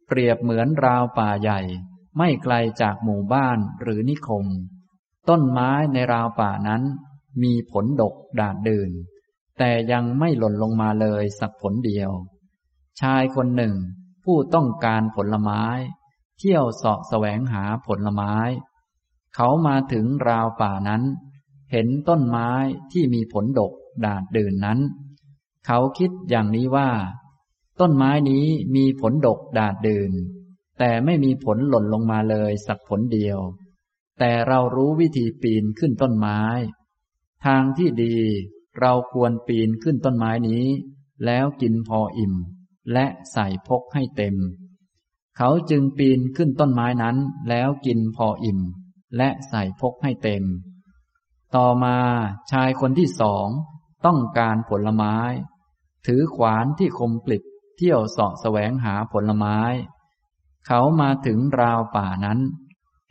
เปรียบเหมือนราวป่าใหญ่ ไม่ไกลจากหมู่บ้านหรือนิคม ต้นไม้ในราวป่านั้น มีผลดกดาดดื่น แต่ยังไม่หล่นลงมาเลยสักผลเดียว ชายคนหนึ่ง ผู้ต้องการผลไม้ เที่ยวเสาะแสวงหาผลไม้ เขามาถึงราวป่านั้น เห็นต้นไม้ที่มีผลดก ดาดดื่นนั้น เขาคิดอย่างนี้ว่า ต้นไม้นี้มีผลดกดาดดื่น แต่ไม่มีผลหล่นลงมาเลยสักผลเดียว แต่เรารู้วิธีปีนขึ้นต้นไม้ ทางที่ดีเราควรปีนขึ้นต้นไม้นี้ แล้วกินพออิ่ม และใส่พกให้เต็ม เขาจึงปีนขึ้นต้นไม้นั้นแล้วกินพออิ่ม และใส่พกให้เต็ม ต่อมาชายคนที่สอง ต้องการผลไม้ ถือขวานที่คมกลิบเที่ยวเสาะแสวงหาผลไม้ เขามาถึงราวป่านั้น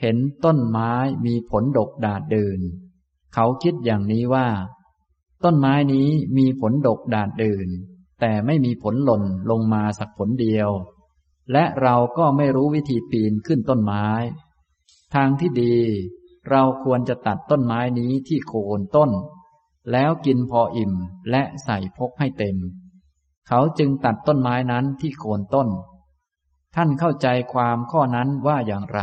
เห็นต้นไม้มีผลดกดาดเดิน เขาคิดอย่างนี้ว่า ต้นไม้นี้มีผลดกดาดเดิน แต่ไม่มีผลหล่นลงมาสักผลเดียว และเราก็ไม่รู้วิธีปีนขึ้นต้นไม้ ทางที่ดี เราควรจะตัดต้นไม้นี้ที่โคนต้น แล้วกินพออิ่มและใส่พกให้เต็ม เขาจึงตัดต้นไม้นั้นที่โคนต้น ท่านเข้าใจความข้อนั้นว่าอย่างไร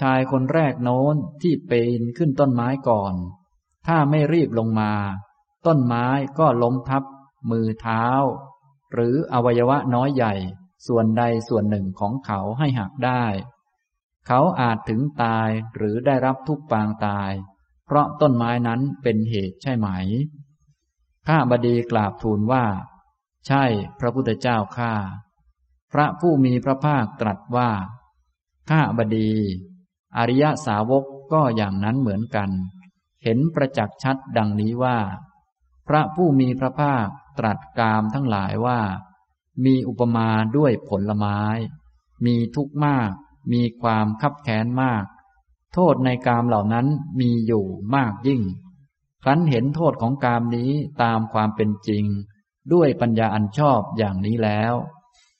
ชายคนแรกโน้นที่ปีนขึ้นต้นไม้ก่อน ถ้าไม่รีบลงมา ต้นไม้ก็ล้มทับ มือเท้า หรืออวัยวะน้อยใหญ่ ส่วนใดส่วนหนึ่งของเขาให้หักได้ เขาอาจถึงตายหรือได้รับทุกปางตาย เพราะต้นไม้นั้นเป็นเหตุใช่ไหม ข้าบดีกราบทูลว่า ใช่พระพุทธเจ้าข้า พระผู้มีพระภาคตรัสว่า ข้าบดี อริยสาวกก็อย่างนั้นเหมือนกัน เห็นประจักษ์ชัดดังนี้ว่า พระผู้มีพระภาคตรัสกามทั้งหลายว่า มีอุปมาด้วยผลไม้ มีทุกข์มาก มีความคับแค้นมาก โทษในกามเหล่านั้นมีอยู่มากยิ่ง ครั้นเห็นโทษของกามนี้ตามความเป็นจริง ด้วยปัญญาอันชอบอย่างนี้แล้ว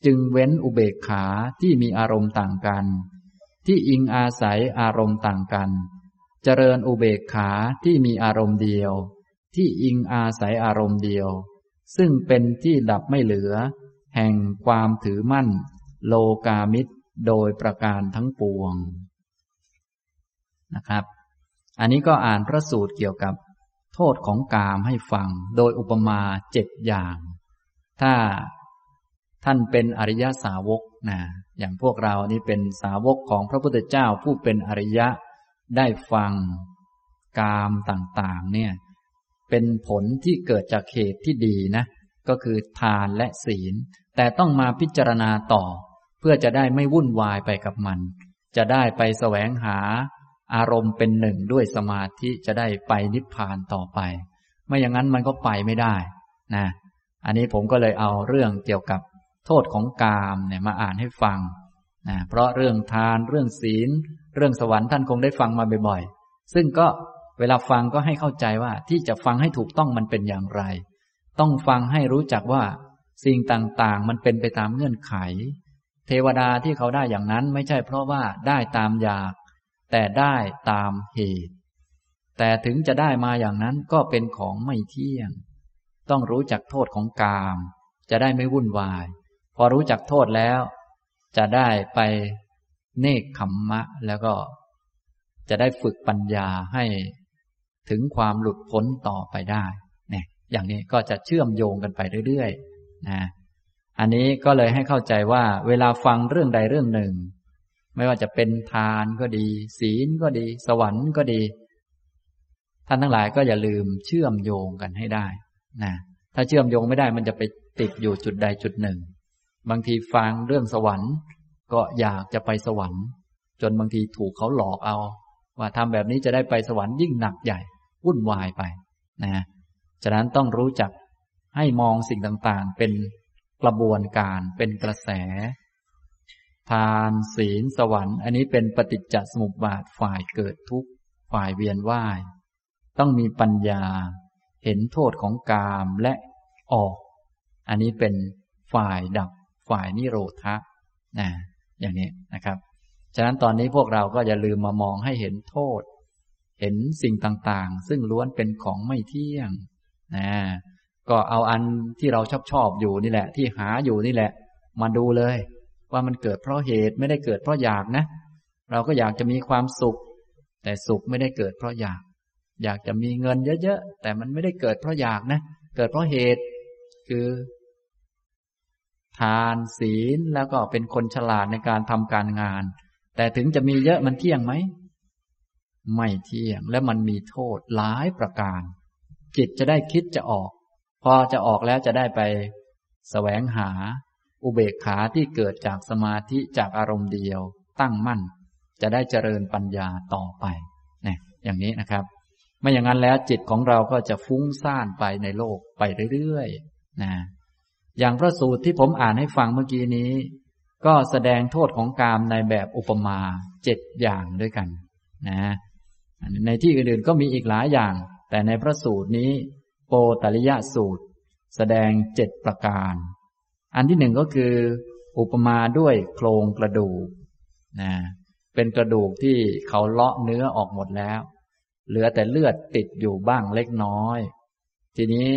จึงเว้นอุเบกขาที่มีอารมณ์ต่างกัน ที่อิงอาศัยอารมณ์ต่างกัน เจริญอุเบกขาที่มีอารมณ์เดียว ที่อิงอาศัยอารมณ์เดียว ซึ่งเป็นที่ดับไม่เหลือ แห่งความถือมั่น โลกามิตรโดยประการทั้งปวง นะครับ อันนี้ก็อ่านพระสูตรเกี่ยวกับโทษของกามให้ฟัง โดยอุปมาเจ็ดอย่าง ถ้าท่านเป็นอริยสาวกนะอย่างพวกเรานี่เป็นสาวกของพระพุทธเจ้าผู้เป็นอริยะได้ฟังกามต่างๆ เนี่ยเป็นผลที่เกิดจากเหตุที่ดีนะ ก็คือทานและศีล แต่ต้องมาพิจารณาต่อ เพื่อจะได้ไม่วุ่นวายไปกับมัน จะได้ไปแสวงหา อารมณ์เป็นหนึ่งด้วยสมาธิจะได้ไปนิพพานต่อไป ไม่อย่างนั้นมันก็ไปไม่ได้นะอันนี้ผมก็เลยเอาเรื่องเกี่ยวกับโทษของกามเนี่ยมาอ่านให้ฟังนะเพราะเรื่องทานเรื่องศีล เรื่องสวรรค์ท่านคงได้ฟังมาบ่อยๆ ซึ่งก็เวลาฟังก็ให้เข้าใจว่าที่จะฟังให้ถูกต้องมันเป็นอย่างไร ต้องฟังให้รู้จักว่าสิ่งต่างๆ มันเป็นไปตามเงื่อนไข เทวดาที่เขาได้อย่างนั้นไม่ใช่เพราะว่าได้ตามอยาก แต่ได้ตามเหตุ แต่ถึงจะได้มาอย่างนั้นก็เป็นของไม่เที่ยง ต้องรู้จักโทษของกาม จะได้ไม่วุ่นวาย พอรู้จักโทษแล้ว จะได้ไปเนคขมมะ แล้วก็จะได้ฝึกปัญญาให้ถึงความหลุดพ้นต่อไปได้เนี่ยอย่างนี้ก็จะเชื่อมโยงกันไปเรื่อยๆนะอันนี้ก็เลยให้เข้าใจว่าเวลาฟังเรื่องใดเรื่องหนึ่ง ไม่ว่าจะเป็นทานก็ดี ศีลก็ดี สวรรค์ก็ดี ท่านทั้งหลายก็อย่าลืมเชื่อมโยงกันให้ได้นะถ้าเชื่อมโยงไม่ได้มันจะไปติดอยู่จุดใดจุดหนึ่ง บางทีฟังเรื่องสวรรค์ก็อยากจะไปสวรรค์ จนบางทีถูกเขาหลอกเอา ว่าทำแบบนี้จะได้ไปสวรรค์ยิ่งหนักใหญ่วุ่นวายไปนะฉะนั้นต้องรู้จักให้มองสิ่งต่างๆ เป็นกระบวนการเป็นกระแส ทานศีลสวรรค์ อันนี้เป็นปฏิจจสมุปบาทฝ่ายเกิดทุกข์ฝ่ายเวียนว่าย ต้องมีปัญญา เห็นโทษของกามและออก อันนี้เป็นฝ่ายดับฝ่ายนิโรธะนะอย่างนี้นะครับ ฉะนั้นตอนนี้พวกเราก็อย่าลืมมามองให้เห็นโทษ เห็นสิ่งต่างๆ ซึ่งล้วนเป็นของไม่เที่ยงนะก็เอาอันที่เราชอบชอบอยู่นี่แหละ ที่หาอยู่นี่แหละ มาดูเลย ว่ามันเกิดเพราะเหตุไม่ได้เกิดเพราะอยากนะ เราก็อยากจะมีความสุข แต่สุขไม่ได้เกิดเพราะอยาก อยากจะมีเงินเยอะๆแต่มันไม่ได้เกิดเพราะอยากนะ เกิดเพราะเหตุคือ ทานศีลแล้วก็เป็นคนฉลาดในการทำการงาน แต่ถึงจะมีเยอะมันเที่ยงไหมไม่เที่ยงและมันมีโทษหลายประการ จิตจะได้คิดจะออก พอจะออกแล้วจะได้ไปสแสวงหา อุเบกขาที่เกิดจากสมาธิจากอารมณ์เดียว ตั้งมั่น จะได้เจริญปัญญาต่อไปนี่ยอย่างนี้นะครับ ไม่อย่างนั้นแล้วจิตของเราก็จะฟุ้งซ่านไปในโลกไปเรื่อยๆนะอย่างพระสูตรที่ผมอ่านให้ฟังเมื่อกี้นี้ ก็แสดงโทษของกามในแบบอุปมาเจ็ดอย่างด้วยกันนะในที่อื่นๆก็มีอีกหลายอย่าง แต่ในพระสูตรนี้ โปตริยะสูตร แสดงเจ็ดประการ อันที่หนึ่งก็คือ อุปมาด้วยโครงกระดูกนะเป็นกระดูกที่เขาเลาะเนื้อออกหมดแล้ว เหลือแต่เลือดติดอยู่บ้างเล็กน้อย ทีนี้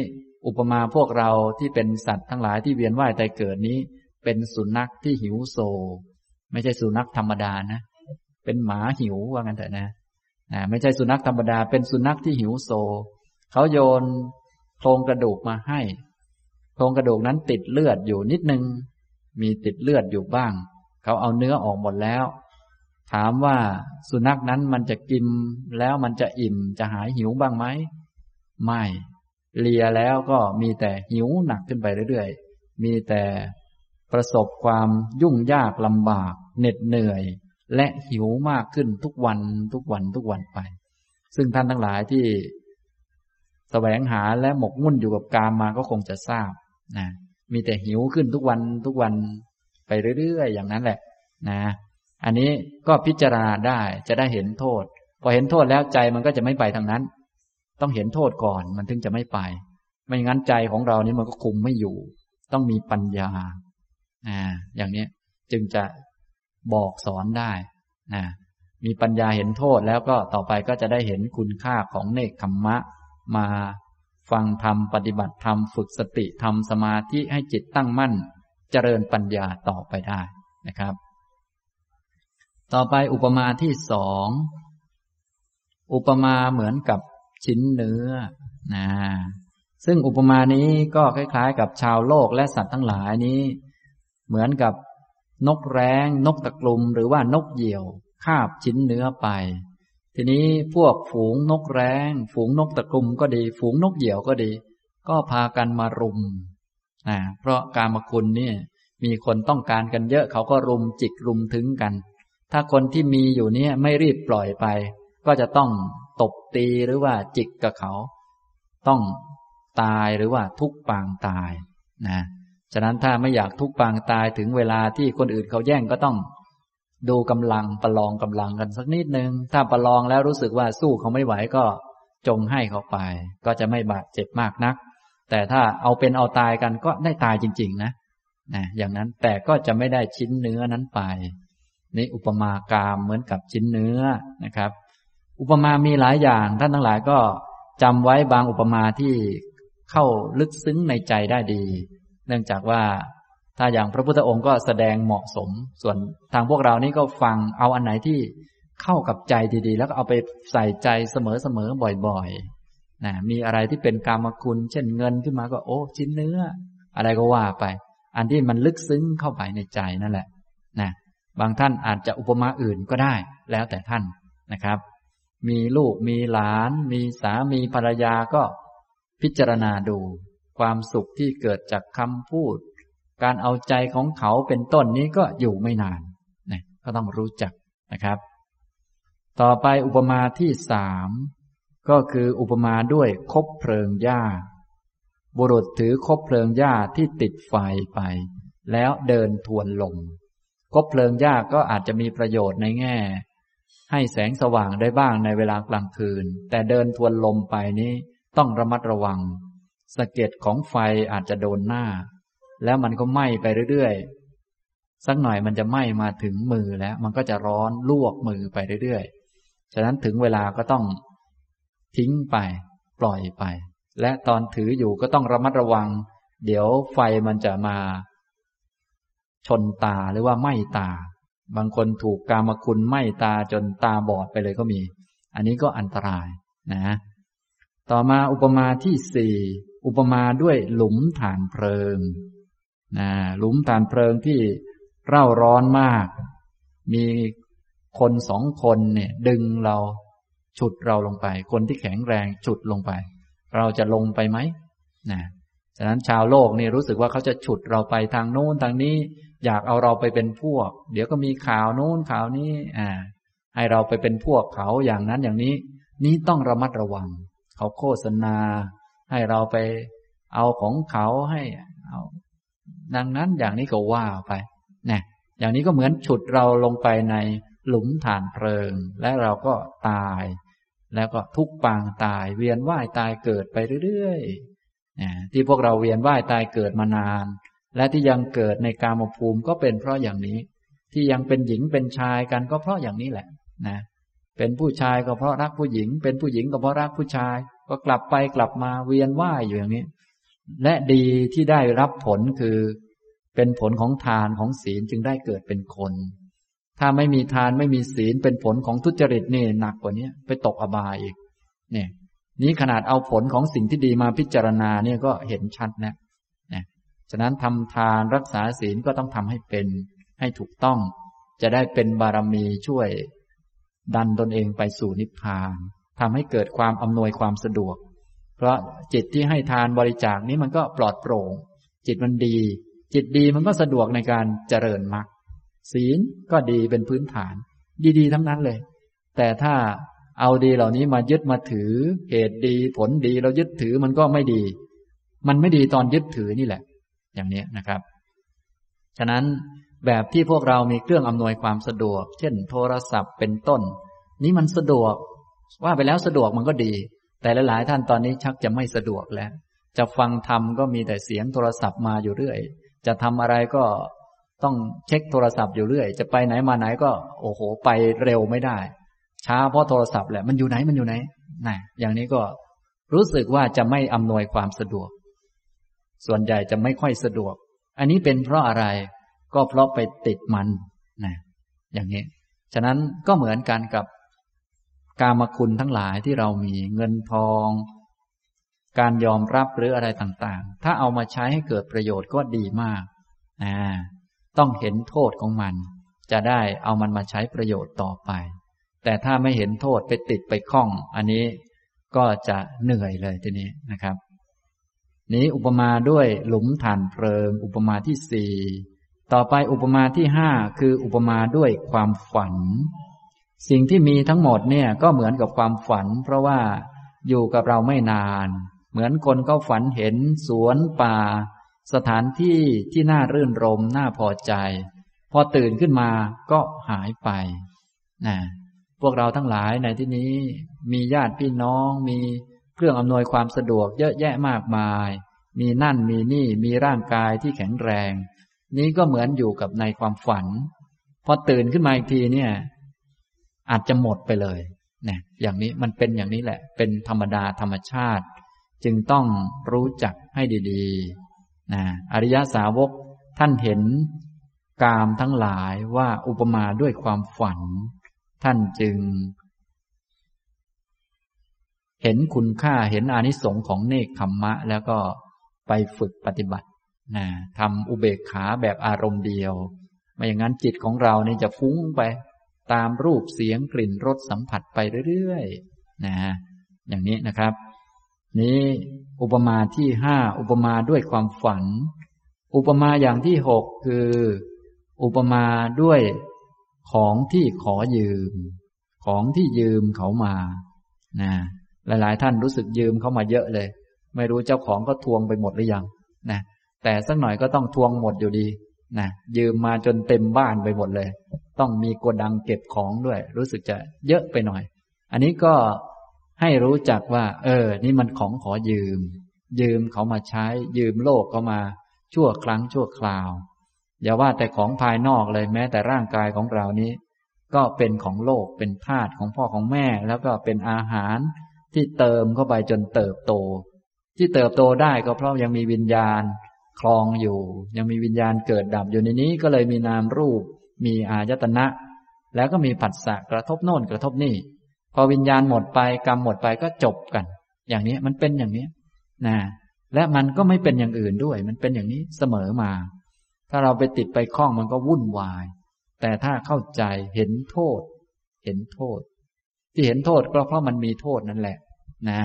อุปมาพวกเราที่เป็นสัตว์ทั้งหลายที่เวียนว่ายตายเกิดนี้ เป็นสุนัขที่หิวโซ ไม่ใช่สุนัขธรรมดานะ เป็นหมาหิวว่างั้นเถอะนะนะไม่ใช่สุนัขธรรมดา เป็นสุนัขที่หิวโซ เขาโยนโครงกระดูกมาให้ รงกระดูกนั้นติดเลือดอยู่นิดนึง มีติดเลือดอยู่บ้าง เขาเอาเนื้อออกหมดแล้ว ถามว่าสุนัขนั้นมันจะกินแล้วมันจะอิ่มจะหายหิวบ้างไหม ไม่ เลียแล้วก็มีแต่หิวหนักขึ้นไปเรื่อยๆ มีแต่ประสบความยุ่งยากลำบาก เหน็ดเหนื่อย และหิวมากขึ้นทุกวันทุกวันทุกวันไป ซึ่งท่านทั้งหลายที่แสวงหาและหมกมุ่นอยู่กับกามมาก็คงจะทราบ นะมีแต่หิวขึ้นทุกวันทุกวันไปเรื่อยๆอย่างนั้นแหละ นะ อันนี้ก็พิจารณาได้จะได้เห็นโทษ พอเห็นโทษแล้วใจมันก็จะไม่ไปทางนั้น ต้องเห็นโทษก่อนมันถึงจะไม่ไป ไม่งั้นใจของเรานี่มันก็คุมไม่อยู่ ต้องมีปัญญาอ่าอย่างนี้จึงจะบอกสอนได้นะมีปัญญาเห็นโทษแล้วก็ต่อไปก็จะได้เห็นคุณค่าของเนคขมมะ มา ฟังธรรมปฏิบัติธรรมฝึกสติทำสมาธิให้จิตตั้งมั่น เจริญปัญญาต่อไปได้นะครับ ต่อไปอุปมาที่สองอุปมาเหมือนกับชิ้นเนื้อนะซึ่งอุปมานี้ก็คล้ายๆ กับชาวโลกและสัตว์ทั้งหลายนี้ เหมือนกับนกแร้ง นกตะกลุมหรือว่านกเหยี่ยวคาบชิ้นเนื้อไป ทีนี้พวกฝูงนกแร้ง ฝูงนกตะกลุมก็ดี ฝูงนกเหยี่ยวก็ดี ก็พากันมารุมนะเพราะการมคุณนี่มีคนต้องการกันเยอะเขาก็รุมจิกรุมถึงกัน ถ้าคนที่มีอยู่เนี่ยไม่รีบปล่อยไป ก็จะต้องตบตีหรือว่าจิกกับเขา ต้องตายหรือว่าทุกปางตายนะฉะนั้นถ้าไม่อยากทุกปางตายถึงเวลาที่คนอื่นเขาแย่งก็ต้อง ดูกำลังประลองกำลังกันสักนิดนึง ถ้าประลองแล้วรู้สึกว่าสู้เขาไม่ไหวก็จงให้เขาไป ก็จะไม่บาดเจ็บมากนัก แต่ถ้าเอาเป็นเอาตายกันก็ได้ตายจริง ๆ นะนะอย่างนั้นแต่ก็จะไม่ได้ชิ้นเนื้อนั้นไปนี่อุปมากามเหมือนกับชิ้นเนื้อนะครับ อุปมามีหลายอย่างท่านทั้งหลายก็จำไว้บางอุปมาที่เข้าลึกซึ้งในใจได้ดี เนื่องจากว่า ถ้าอย่างพระพุทธองค์ก็แสดงเหมาะสม ส่วนทางพวกเรานี่ก็ฟังเอาอันไหนที่เข้ากับใจดีๆ แล้วก็เอาไปใส่ใจเสมอๆบ่อยๆนะมีอะไรที่เป็นกรรมคุณ เช่นเงินขึ้นมาก็โอ้ชิ้นเนื้อ อะไรก็ว่าไป อันที่มันลึกซึ้งเข้าไปในใจนั่นแหละนะบางท่านอาจจะอุปมาอื่นก็ได้ แล้วแต่ท่านนะครับ มีลูกมีหลาน มีสามีภรรยาก็พิจารณาดู ความสุขที่เกิดจากคำพูด การเอาใจของเขาเป็นต้นนี้ก็อยู่ไม่นานนะก็ต้องรู้จักนะครับ ต่อไปอุปมาที่สามก็คืออุปมาด้วยคบเพลิงหญ้า บุรุษถือคบเพลิงหญ้าที่ติดไฟไป แล้วเดินทวนลมคบเพลิงหญ้าก็อาจจะมีประโยชน์ในแง่ ให้แสงสว่างได้บ้างในเวลากลางคืน แต่เดินทวนลมไปนี้ต้องระมัดระวังสะเก็ดของไฟอาจจะโดนหน้า แล้วมันก็ไหม้ไปเรื่อยๆ สักหน่อยมันจะไหม้มาถึงมือแล้ว มันก็จะร้อนลวกมือไปเรื่อยๆ ฉะนั้นถึงเวลาก็ต้องทิ้งไป ปล่อยไป และตอนถืออยู่ก็ต้องระมัดระวัง เดี๋ยวไฟมันจะมา ชนตาหรือว่าไหม้ตา บางคนถูกกามคุณไหม้ตาจนตาบอดไปเลยก็มี อันนี้ก็อันตรายนะ ต่อมาอุปมาที่สี่อุปมาด้วยหลุมฐานเพลิง นะหลุมฐานเพลิงที่เร่าร้อนมาก มีคนสองคนเนี่ยดึงเราฉุดเราลงไป คนที่แข็งแรงฉุดลงไป เราจะลงไปไหมนะฉะนั้นชาวโลกนี่รู้สึกว่าเขาจะฉุดเราไปทางโน้นทางนี้ อยากเอาเราไปเป็นพวก เดี๋ยวก็มีข่าวโน้นข่าวนี้ อ่า ให้เราไปเป็นพวกเขาอย่างนั้นอย่างนี้ นี้ต้องระมัดระวัง เขาโฆษณา ให้เราไปเอาของเขาให้เอา ดังนั้นอย่างนี้ก็ว่าไปนะอย่างนี้ก็เหมือนฉุดเราลงไปในหลุมฐานเพลิง และเราก็ตาย แล้วก็ทุกปางตาย เวียนว่ายตายเกิดไปเรื่อยๆที่พวกเราเวียนว่ายตายเกิดมานาน และที่ยังเกิดในกามภูมิก็เป็นเพราะอย่างนี้ ที่ยังเป็นหญิงเป็นชายกันก็เพราะอย่างนี้แหละนะเป็นผู้ชายก็เพราะรักผู้หญิง เป็นผู้หญิงก็เพราะรักผู้ชาย ก็กลับไปกลับมาเวียนว่ายอยู่อย่างนี้ และดีที่ได้รับผลคือ เป็นผลของทานของศีลจึงได้เกิดเป็นคน ถ้าไม่มีทานไม่มีศีลเป็นผลของทุจริตนี่หนักกว่านี้ไปตกอบายอีก เนี่ย นี้ขนาดเอาผลของสิ่งที่ดีมาพิจารณาเนี่ยก็เห็นชัดนะนะฉะนั้นทำทานรักษาศีลก็ต้องทำให้เป็นให้ถูกต้อง จะได้เป็นบารมีช่วย ดันตนเองไปสู่นิพพานทำให้เกิดความอำนวยความสะดวก เพราะจิตที่ให้ทานบริจาคนี้มันก็ปลอดโปร่ง จิตมันดี จิตดีมันก็สะดวกในการเจริญมรรคศีลก็ดีเป็นพื้นฐาน ดีๆ ทั้งนั้นเลย แต่ถ้าเอาดีเหล่านี้มายึดมาถือ เหตุดีผลดีเรายึดถือมันก็ไม่ดี มันไม่ดีตอนยึดถือนี่แหละ อย่างนี้นะครับ ฉะนั้นแบบที่พวกเรามีเครื่องอำนวยความสะดวก เช่น โทรศัพท์เป็นต้น นี้มันสะดวก ว่าไปแล้วสะดวกมันก็ดี แต่หลายๆท่านตอนนี้ชักจะไม่สะดวกแล้ว จะฟังธรรมก็มีแต่เสียงโทรศัพท์มาอยู่เรื่อย จะทำอะไรก็ต้องเช็คโทรศัพท์อยู่เรื่อย จะไปไหนมาไหนก็ โอ้โห ไปเร็วไม่ได้ ช้าเพราะโทรศัพท์แหละมันอยู่ไหนมันอยู่ไหนน่อย่างนี้ก็รู้สึกว่าจะไม่อำนวยความสะดวก ส่วนใหญ่จะไม่ค่อยสะดวก อันนี้เป็นเพราะอะไร ก็เพราะไปติดมันนะอย่างนี้ ฉะนั้นก็เหมือนกันกับ กามคุณทั้งหลายที่เรามีเงินทอง การยอมรับหรืออะไรต่างๆ ถ้าเอามาใช้ให้เกิดประโยชน์ก็ดีมากอ่าต้องเห็นโทษของมัน จะได้เอามันมาใช้ประโยชน์ต่อไป แต่ถ้าไม่เห็นโทษไปติดไปคล้อง อันนี้ก็จะเหนื่อยเลยทีนี้นะครับ นี้อุปมาด้วยหลุมฐานเพลิง อุปมาที่สี่ต่อไปอุปมาที่ห้าคืออุปมาด้วยความฝัน สิ่งที่มีทั้งหมดเนี่ยก็เหมือนกับความฝัน เพราะว่าอยู่กับเราไม่นาน เหมือนคนเขาฝันเห็นสวนป่า สถานที่ที่น่ารื่นรมน่าพอใจ พอตื่นขึ้นมาก็หายไปนะพวกเราทั้งหลายในที่นี้มีญาติพี่น้องมีเครื่องอำนวยความสะดวกเยอะแยะมากมาย มีนั่นมีนี่มีร่างกายที่แข็งแรง นี้ก็เหมือนอยู่กับในความฝัน พอตื่นขึ้นมาอีกทีเนี่ย อาจจะหมดไปเลยนะอย่างนี้มันเป็นอย่างนี้แหละ เป็นธรรมดาธรรมชาติ จึงต้องรู้จักให้ดีๆนะอริยสาวกท่านเห็นกามทั้งหลายว่าอุปมาด้วยความฝัน ท่านจึง เห็นคุณค่าเห็นอานิสงส์ของเนคขมมะ แล้วก็ไปฝึกปฏิบัตินะทำอุเบกขาแบบอารมณ์เดียว ไม่อย่างนั้นจิตของเรานี่จะฟุ้งไป ตามรูปเสียงกลิ่นรสสัมผัสไปเรื่อยๆนะอย่างนี้นะครับ นี้อุปมาที่ห้าอุปมาด้วยความฝัน อุปมาอย่างที่หกคือ อุปมาด้วยของที่ขอยืม ของที่ยืมเขามานะหลายๆ ท่านรู้สึกยืมเขามาเยอะเลย ไม่รู้เจ้าของก็ทวงไปหมดหรือยังนะแต่สักหน่อยก็ต้องทวงหมดอยู่ดีนะยืมมาจนเต็มบ้านไปหมดเลย ต้องมีกดังเก็บของด้วย รู้สึกจะเยอะไปหน่อย อันนี้ก็ให้รู้จักว่า เออ นี่มันของขอยืม ยืมเขามาใช้ ยืมโลกเขามา ชั่วครั้งชั่วคราว อย่าว่าแต่ของภายนอกเลยแม้แต่ร่างกายของเรานี้ ก็เป็นของโลกเป็นธาตุของพ่อของแม่ แล้วก็เป็นอาหารที่เติมเข้าไปจนเติบโต ที่เติบโตได้ก็เพราะยังมีวิญญาณคลองอยู่ ยังมีวิญญาณเกิดดับอยู่ในนี้ก็เลยมีนามรูป มีอายตนะ แล้วก็มีผัสสะกระทบโน่นกระทบนี่ พอวิญญาณหมดไปกรรมหมดไปก็จบกัน อย่างนี้มันเป็นอย่างนี้นะและมันก็ไม่เป็นอย่างอื่นด้วย มันเป็นอย่างนี้เสมอมา ถ้าเราไปติดไปคล้องมันก็วุ่นวาย แต่ถ้าเข้าใจเห็นโทษ เห็นโทษ ที่เห็นโทษก็เพราะมันมีโทษนั่นแหละ นะ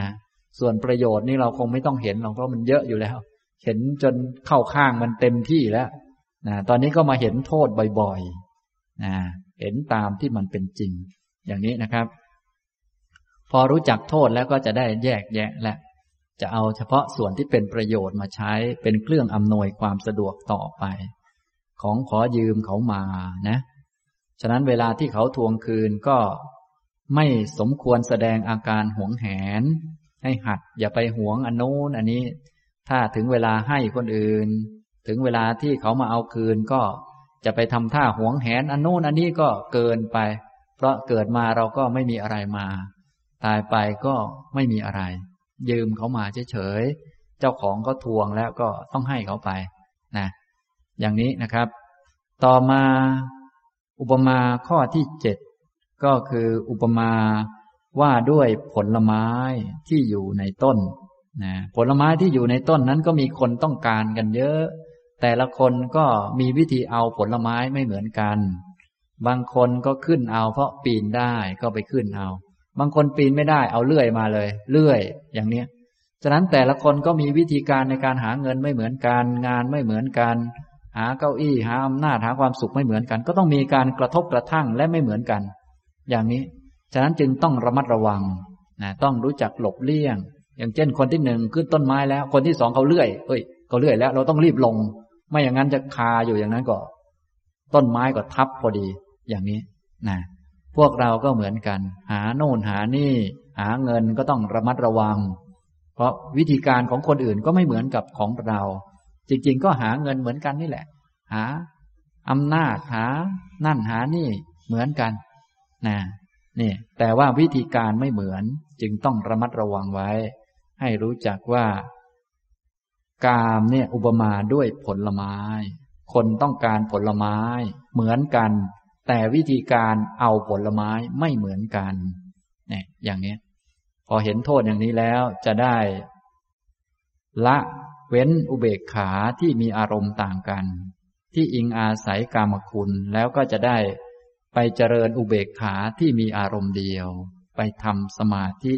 ส่วนประโยชน์นี่เราคงไม่ต้องเห็นหรอกเพราะมันเยอะอยู่แล้ว เห็นจนเข้าข้างมันเต็มที่แล้วนะตอนนี้ก็มาเห็นโทษบ่อยๆ นะเห็นตามที่มันเป็นจริง อย่างนี้นะครับ พอรู้จักโทษแล้วก็จะได้แยกแยะและ จะเอาเฉพาะส่วนที่เป็นประโยชน์มาใช้เป็นเครื่องอำนวยความสะดวกต่อไป ของขอยืมเขามานะ ฉะนั้นเวลาที่เขาทวงคืนก็ไม่สมควรแสดงอาการหวงแหน ให้หัดอย่าไปหวงอันโน้นอันนี้ ถ้าถึงเวลาให้คนอื่น ถึงเวลาที่เขามาเอาคืนก็ จะไปทำท่าหวงแหนอันโน้นอันนี้ก็เกินไป เพราะเกิดมาเราก็ไม่มีอะไรมา ตายไปก็ไม่มีอะไร ยืมเขามาเฉยๆเจ้าของก็ทวงแล้วก็ต้องให้เขาไปนะอย่างนี้นะครับ ต่อมาอุปมาข้อที่เจ็ดก็คืออุปมาว่าด้วยผลไม้ที่อยู่ในต้นนะผลไม้ที่อยู่ในต้นนั้นก็มีคนต้องการกันเยอะ แต่ละคนก็มีวิธีเอาผลไม้ไม่เหมือนกัน บางคนก็ขึ้นเอาเพราะปีนได้ก็ไปขึ้นเอา บางคนปีนไม่ได้เอาเลื่อยมาเลย เลื่อยอย่างเนี้ย ฉะนั้นแต่ละคนก็มีวิธีการในการหาเงินไม่เหมือนกัน งานไม่เหมือนกัน หาเก้าอี้หาอำนาจหาความสุขไม่เหมือนกัน ก็ต้องมีการกระทบกระทั่งและไม่เหมือนกัน อย่างนี้ ฉะนั้นจึงต้องระมัดระวังนะต้องรู้จักหลบเลี่ยง อย่างเช่นคนที่หนึ่งขึ้นต้นไม้แล้ว คนที่สองเขาเลื่อยเอ้ยเขาเลื่อยแล้ว เราต้องรีบลง ไม่อย่างนั้นจะคาอยู่อย่างนั้นก็ ต้นไม้ก็ทับพอดีอย่างนี้นะพวกเราก็เหมือนกัน หาโน่นหานี่ หาเงินก็ต้องระมัดระวัง เพราะวิธีการของคนอื่นก็ไม่เหมือนกับของเรา จริง ๆ ก็หาเงินเหมือนกันนี่แหละ หาอำนาจหา นั่นหานี่เหมือนกันนะนี่แต่ว่าวิธีการไม่เหมือนจึงต้องระมัดระวังไว้ ให้รู้จักว่า กามเนี่ยอุปมาด้วยผลไม้ คนต้องการผลไม้เหมือนกัน แต่วิธีการเอาผลไม้ไม่เหมือนกันเนี่ยอย่างนี้พอเห็นโทษอย่างนี้แล้วจะได้ ละเว้นอุเบกขาที่มีอารมณ์ต่างกัน ที่อิงอาศัยกามคุณแล้วก็จะได้ไปเจริญอุเบกขาที่มีอารมณ์เดียว ไปทำสมาธิ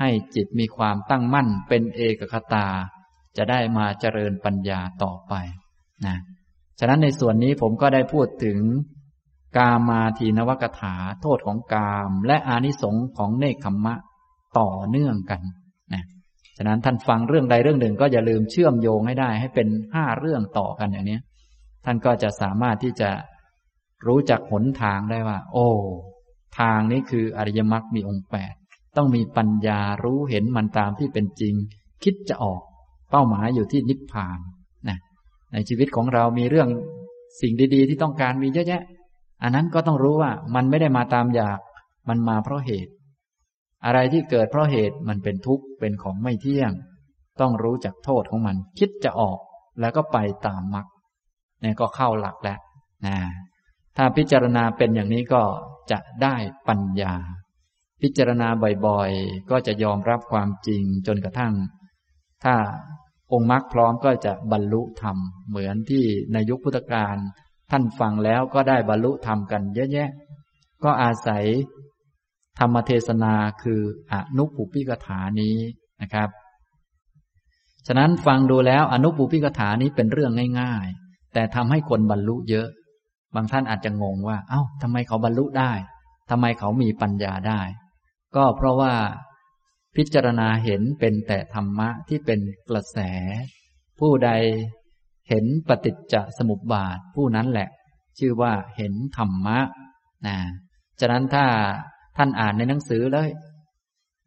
ให้จิตมีความตั้งมั่นเป็นเอกคตา จะได้มาเจริญปัญญาต่อไปนะฉะนั้นในส่วนนี้ผมก็ได้พูดถึงกามาทีนวกถาโทษของกาม และอานิสงส์ของเนคขมมะต่อเนื่องกันนะฉะนั้นท่านฟังเรื่องใดเรื่องหนึ่งก็อย่าลืมเชื่อมโยงให้ได้ ให้เป็นห้าเรื่องต่อกันอย่างนี้ท่านก็จะสามารถที่จะรู้จักหนทางได้ว่า โอ้ทางนี้คืออริยมรรคมีองค์แปดต้องมีปัญญารู้เห็นมันตามที่เป็นจริง คิดจะออก เป้าหมายอยู่ที่นิพพานนะในชีวิตของเรามีเรื่องสิ่งดี ๆ ที่ต้องการมีเยอะแยะ อันนั้นก็ต้องรู้ว่ามันไม่ได้มาตามอยาก มันมาเพราะเหตุ อะไรที่เกิดเพราะเหตุมันเป็นทุกข์เป็นของไม่เที่ยง ต้องรู้จักโทษของมัน คิดจะออกแล้วก็ไปตามมรรคนี่ก็เข้าหลักแล้วนะถ้าพิจารณาเป็นอย่างนี้ก็จะได้ปัญญา พิจารณาบ่อยๆ ก็จะยอมรับความจริงจนกระทั่ง ถ้า องค์มรรคพร้อมก็จะบรรลุธรรม เหมือนที่ในยุคพุทธกาลท่านฟังแล้วก็ได้บรรลุธรรมกันเยอะแยะ ก็อาศัยธรรมเทศนาคืออนุปุพิกถานี้นะครับ ฉะนั้นฟังดูแล้วอนุปุพิกถานี้เป็นเรื่องง่าย ๆ แต่ทำให้คนบรรลุเยอะ บางท่านอาจจะงงว่า เอา้าทำไมเขาบรรลุได้ทำไมเขามีปัญญาได้ ก็เพราะว่า พิจารณาเห็นเป็นแต่ธรรมะที่เป็นกระแส ผู้ใดเห็นปฏิจจสมุปบาทผู้นั้นแหละ ชื่อว่าเห็นธรรมะนะฉะนั้นถ้าท่านอ่านในหนังสือแล้ว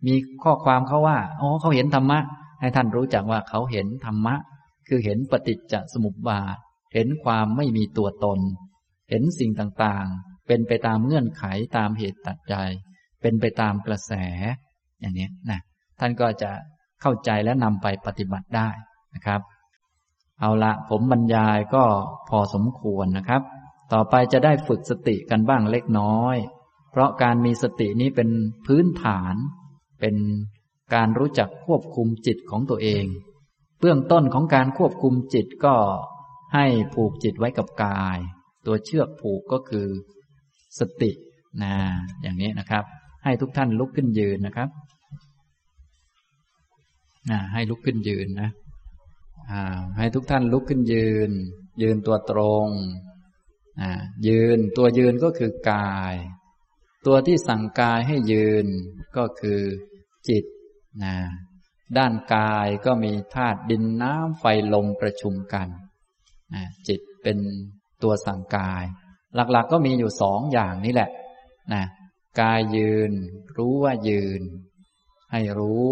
มีข้อความเขาว่าอ๋อเขาเห็นธรรมะ ให้ท่านรู้จักว่าเขาเห็นธรรมะ คือเห็นปฏิจจสมุปบาท เห็นความไม่มีตัวตน เห็นสิ่งต่างๆ เป็นไปตามเงื่อนไขตามเหตุตัดใจ เป็นไปตามกระแส อย่างนี้นะท่านก็จะเข้าใจและนำไปปฏิบัติได้นะครับ เอาละผมบรรยายก็พอสมควรนะครับ ต่อไปจะได้ฝึกสติกันบ้างเล็กน้อย เพราะการมีสตินี้เป็นพื้นฐาน เป็นการรู้จักควบคุมจิตของตัวเอง เบื้องต้นของการควบคุมจิตก็ให้ผูกจิตไว้กับกาย ตัวเชือกผูกก็คือสตินะอย่างนี้นะครับ ให้ทุกท่านลุกขึ้นยืนนะครับ นะให้ลุกขึ้นยืนนะให้ทุกท่านลุกขึ้นยืน ยืนตัวตรงยืนตัวยืนก็คือกาย ตัวที่สั่งกายให้ยืนก็คือจิตนะด้านกายก็มีธาตุดินน้ำไฟลมประชุมกันนะจิตเป็นตัวสั่งกาย หลักๆก็มีอยู่สองอย่างนี้แหละนะกายยืน รู้ว่ายืน ให้รู้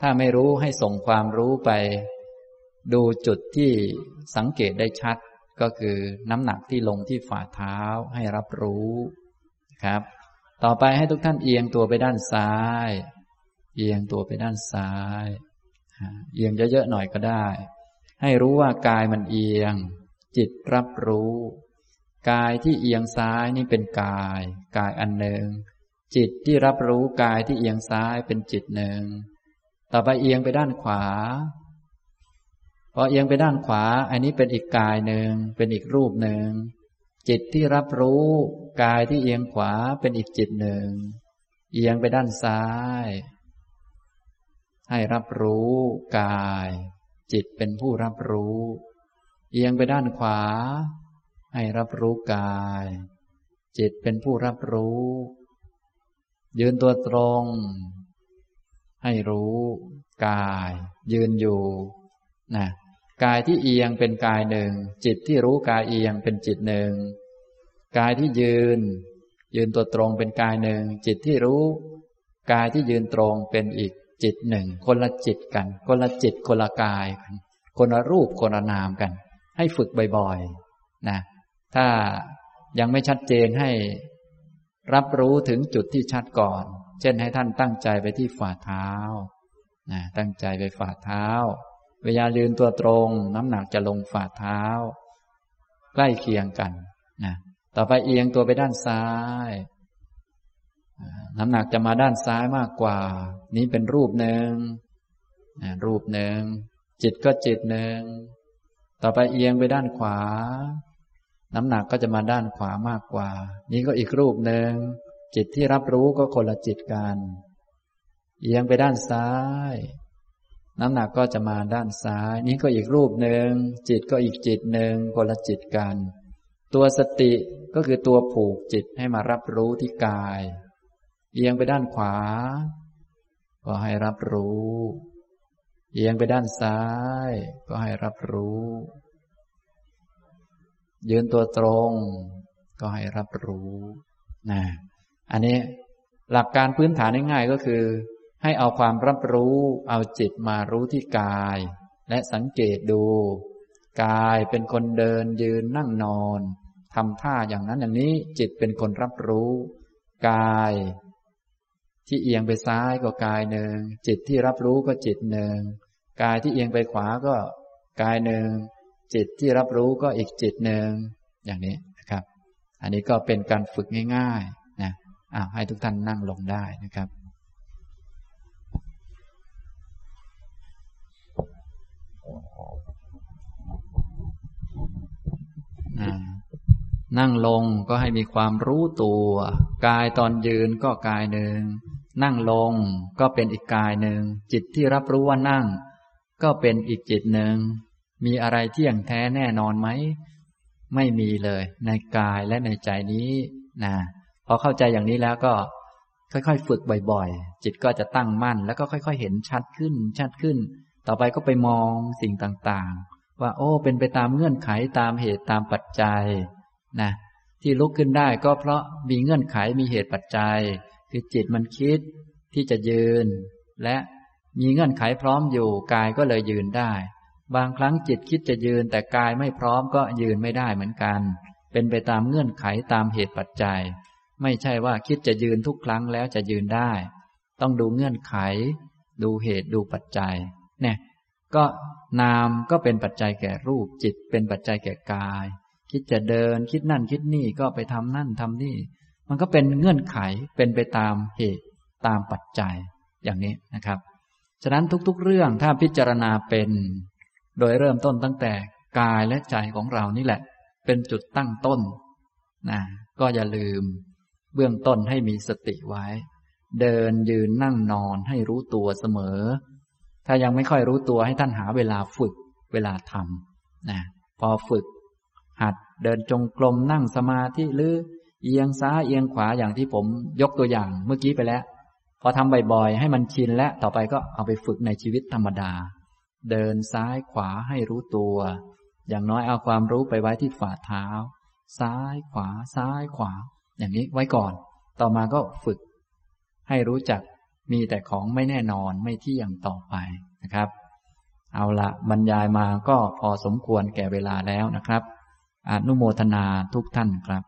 ถ้าไม่รู้ให้ส่งความรู้ไป ดูจุดที่สังเกตได้ชัด ก็คือน้ำหนักที่ลงที่ฝ่าเท้าให้รับรู้ครับ ต่อไปให้ทุกท่านเอียงตัวไปด้านซ้าย เอียงตัวไปด้านซ้ายเอียงเยอะๆหน่อยก็ได้ ให้รู้ว่ากายมันเอียง จิตรับรู้ กายที่เอียงซ้ายนี่เป็นกาย กายอันหนึ่งจิตที่รับรู้กายที่เอียงซ้ายเป็นจิตหนึ่ง ต่อไปเอียงไปด้านขวา พอเอียงไปด้านขวา อันนี้เป็นอีกกายหนึ่ง เป็นอีกรูปหนึ่ง จิตที่รับรู้กายที่เอียงขวาเป็นอีกจิตหนึ่ง เอียงไปด้านซ้าย ให้รับรู้กาย จิตเป็นผู้รับรู้ เอียงไปด้านขวา ให้รับรู้กาย จิตเป็นผู้รับรู้ ยืนตัวตรง ให้รู้กาย ยืนอยู่นะกายที่เอียงเป็นกายหนึ่ง จิตที่รู้กายเอียงเป็นจิตหนึ่งกายที่ยืน ยืนตัวตรงเป็นกายหนึ่ง จิตที่รู้ กายที่ยืนตรงเป็นอีกจิตหนึ่ง คนละจิตกัน คนละจิตคนละกายคนละรูปคนละนามกัน ให้ฝึกบ่อยๆนะถ้ายังไม่ชัดเจนให้รับรู้ถึงจุดที่ชัดก่อน เช่นให้ท่านตั้งใจไปที่ฝ่าเท้านะตั้งใจไปฝ่าเท้า เวลายืนตัวตรง น้ำหนักจะลงฝ่าเท้า ใกล้เคียงกันนะต่อไปเอียงตัวไปด้านซ้าย น้ำหนักจะมาด้านซ้ายมากกว่า นี้เป็นรูปหนึ่งรูปหนึ่ง จิตก็จิตหนึ่ง ต่อไปเอียงไปด้านขวา น้ำหนักก็จะมาด้านขวามากกว่า นี้ก็อีกรูปหนึ่ง จิตที่รับรู้ก็คนละจิตกันเอียงไปด้านซ้าย น้ำหนักก็จะมาด้านซ้าย นี้ก็อีกรูปหนึ่ง จิตก็อีกจิตหนึ่งคนละจิตกัน ตัวสติก็คือตัวผูกจิตให้มารับรู้ที่กาย เอียงไปด้านขวา ก็ให้รับรู้ เอียงไปด้านซ้าย ก็ให้รับรู้ ยืนตัวตรง ก็ให้รับรู้นะ อันนี้หลักการพื้นฐานง่ายๆก็คือ ให้เอาความรับรู้ เอาจิตมารู้ที่กาย และสังเกตดู กายเป็นคนเดินยืนนั่งนอนทำท่าอย่างนั้นอย่างนี้จิตเป็นคนรับรู้ กาย ที่เอียงไปซ้ายก็กายหนึ่งจิตที่รับรู้ก็จิตหนึ่งกายที่เอียงไปขวาก็กายหนึ่งจิตที่รับรู้ก็อีกจิตหนึ่งอย่างนี้นะครับ อันนี้ก็เป็นการฝึกง่าย ๆ อ้าวให้ทุกท่านนั่งลงได้นะครับ นั่งลงก็ให้มีความรู้ตัว กายตอนยืนก็กายหนึ่ง นั่งลงก็เป็นอีกกายหนึ่ง จิตที่รับรู้ว่านั่ง ก็เป็นอีกจิตหนึ่ง มีอะไรเที่ยงแท้แน่นอนไหม ไม่มีเลย ในกายและในใจนี้นะ พอเข้าใจอย่างนี้แล้วก็ค่อยๆ ฝึกบ่อยๆ จิตก็จะตั้งมั่น แล้วก็ค่อย ๆ เห็นชัดขึ้น ชัดขึ้น ต่อไปก็ไปมองสิ่งต่างๆ ว่า โอ้ เป็นไปตามเงื่อนไขตามเหตุตามปัจจัยนะที่ลุกขึ้นได้ก็เพราะมีเงื่อนไขมีเหตุปัจจัย คือจิตมันคิดที่จะยืน และมีเงื่อนไขพร้อมอยู่กายก็เลยยืนได้ บางครั้งจิตคิดจะยืน แต่กายไม่พร้อมก็ยืนไม่ได้เหมือนกัน เป็นไปตามเงื่อนไขตามเหตุปัจจัย ไม่ใช่ว่าคิดจะยืนทุกครั้งแล้วจะยืนได้ ต้องดูเงื่อนไข ดูเหตุดูปัจจัย เนี่ย ก็นามก็เป็นปัจจัยแก่รูป จิตเป็นปัจจัยแก่กาย คิดจะเดิน คิดนั่นคิดนี่ก็ไปทำนั่นทำนี่ มันก็เป็นเงื่อนไขเป็นไปตามเหตุตามปัจจัยอย่างนี้นะครับ ฉะนั้นทุกๆ เรื่องถ้าพิจารณาเป็น โดยเริ่มต้นตั้งแต่กายและใจของเรานี่แหละ เป็นจุดตั้งต้นนะก็อย่าลืม เบื้องต้นให้มีสติไว้ เดินยืนนั่งนอนให้รู้ตัวเสมอ ถ้ายังไม่ค่อยรู้ตัวให้ท่านหาเวลาฝึกเวลาทำนะพอฝึก หัดเดินจงกรมนั่งสมาธิหรือเอียงซ้ายเอียงขวาอย่างที่ผมยกตัวอย่างเมื่อกี้ไปแล้ว พอทำบ่อยๆ ให้มันชินและต่อไปก็เอาไปฝึกในชีวิตธรรมดา เดินซ้ายขวาให้รู้ตัว อย่างน้อยเอาความรู้ไปไว้ที่ฝ่าเท้า ซ้ายขวาซ้ายขวา อย่างนี้ไว้ก่อน ต่อมาก็ฝึก ให้รู้จักมีแต่ของไม่แน่นอนไม่เที่ยงต่อไปนะครับ เอาละบรรยายมาก็พอสมควรแก่เวลาแล้วนะครับอนุโมทนาทุกท่านครับ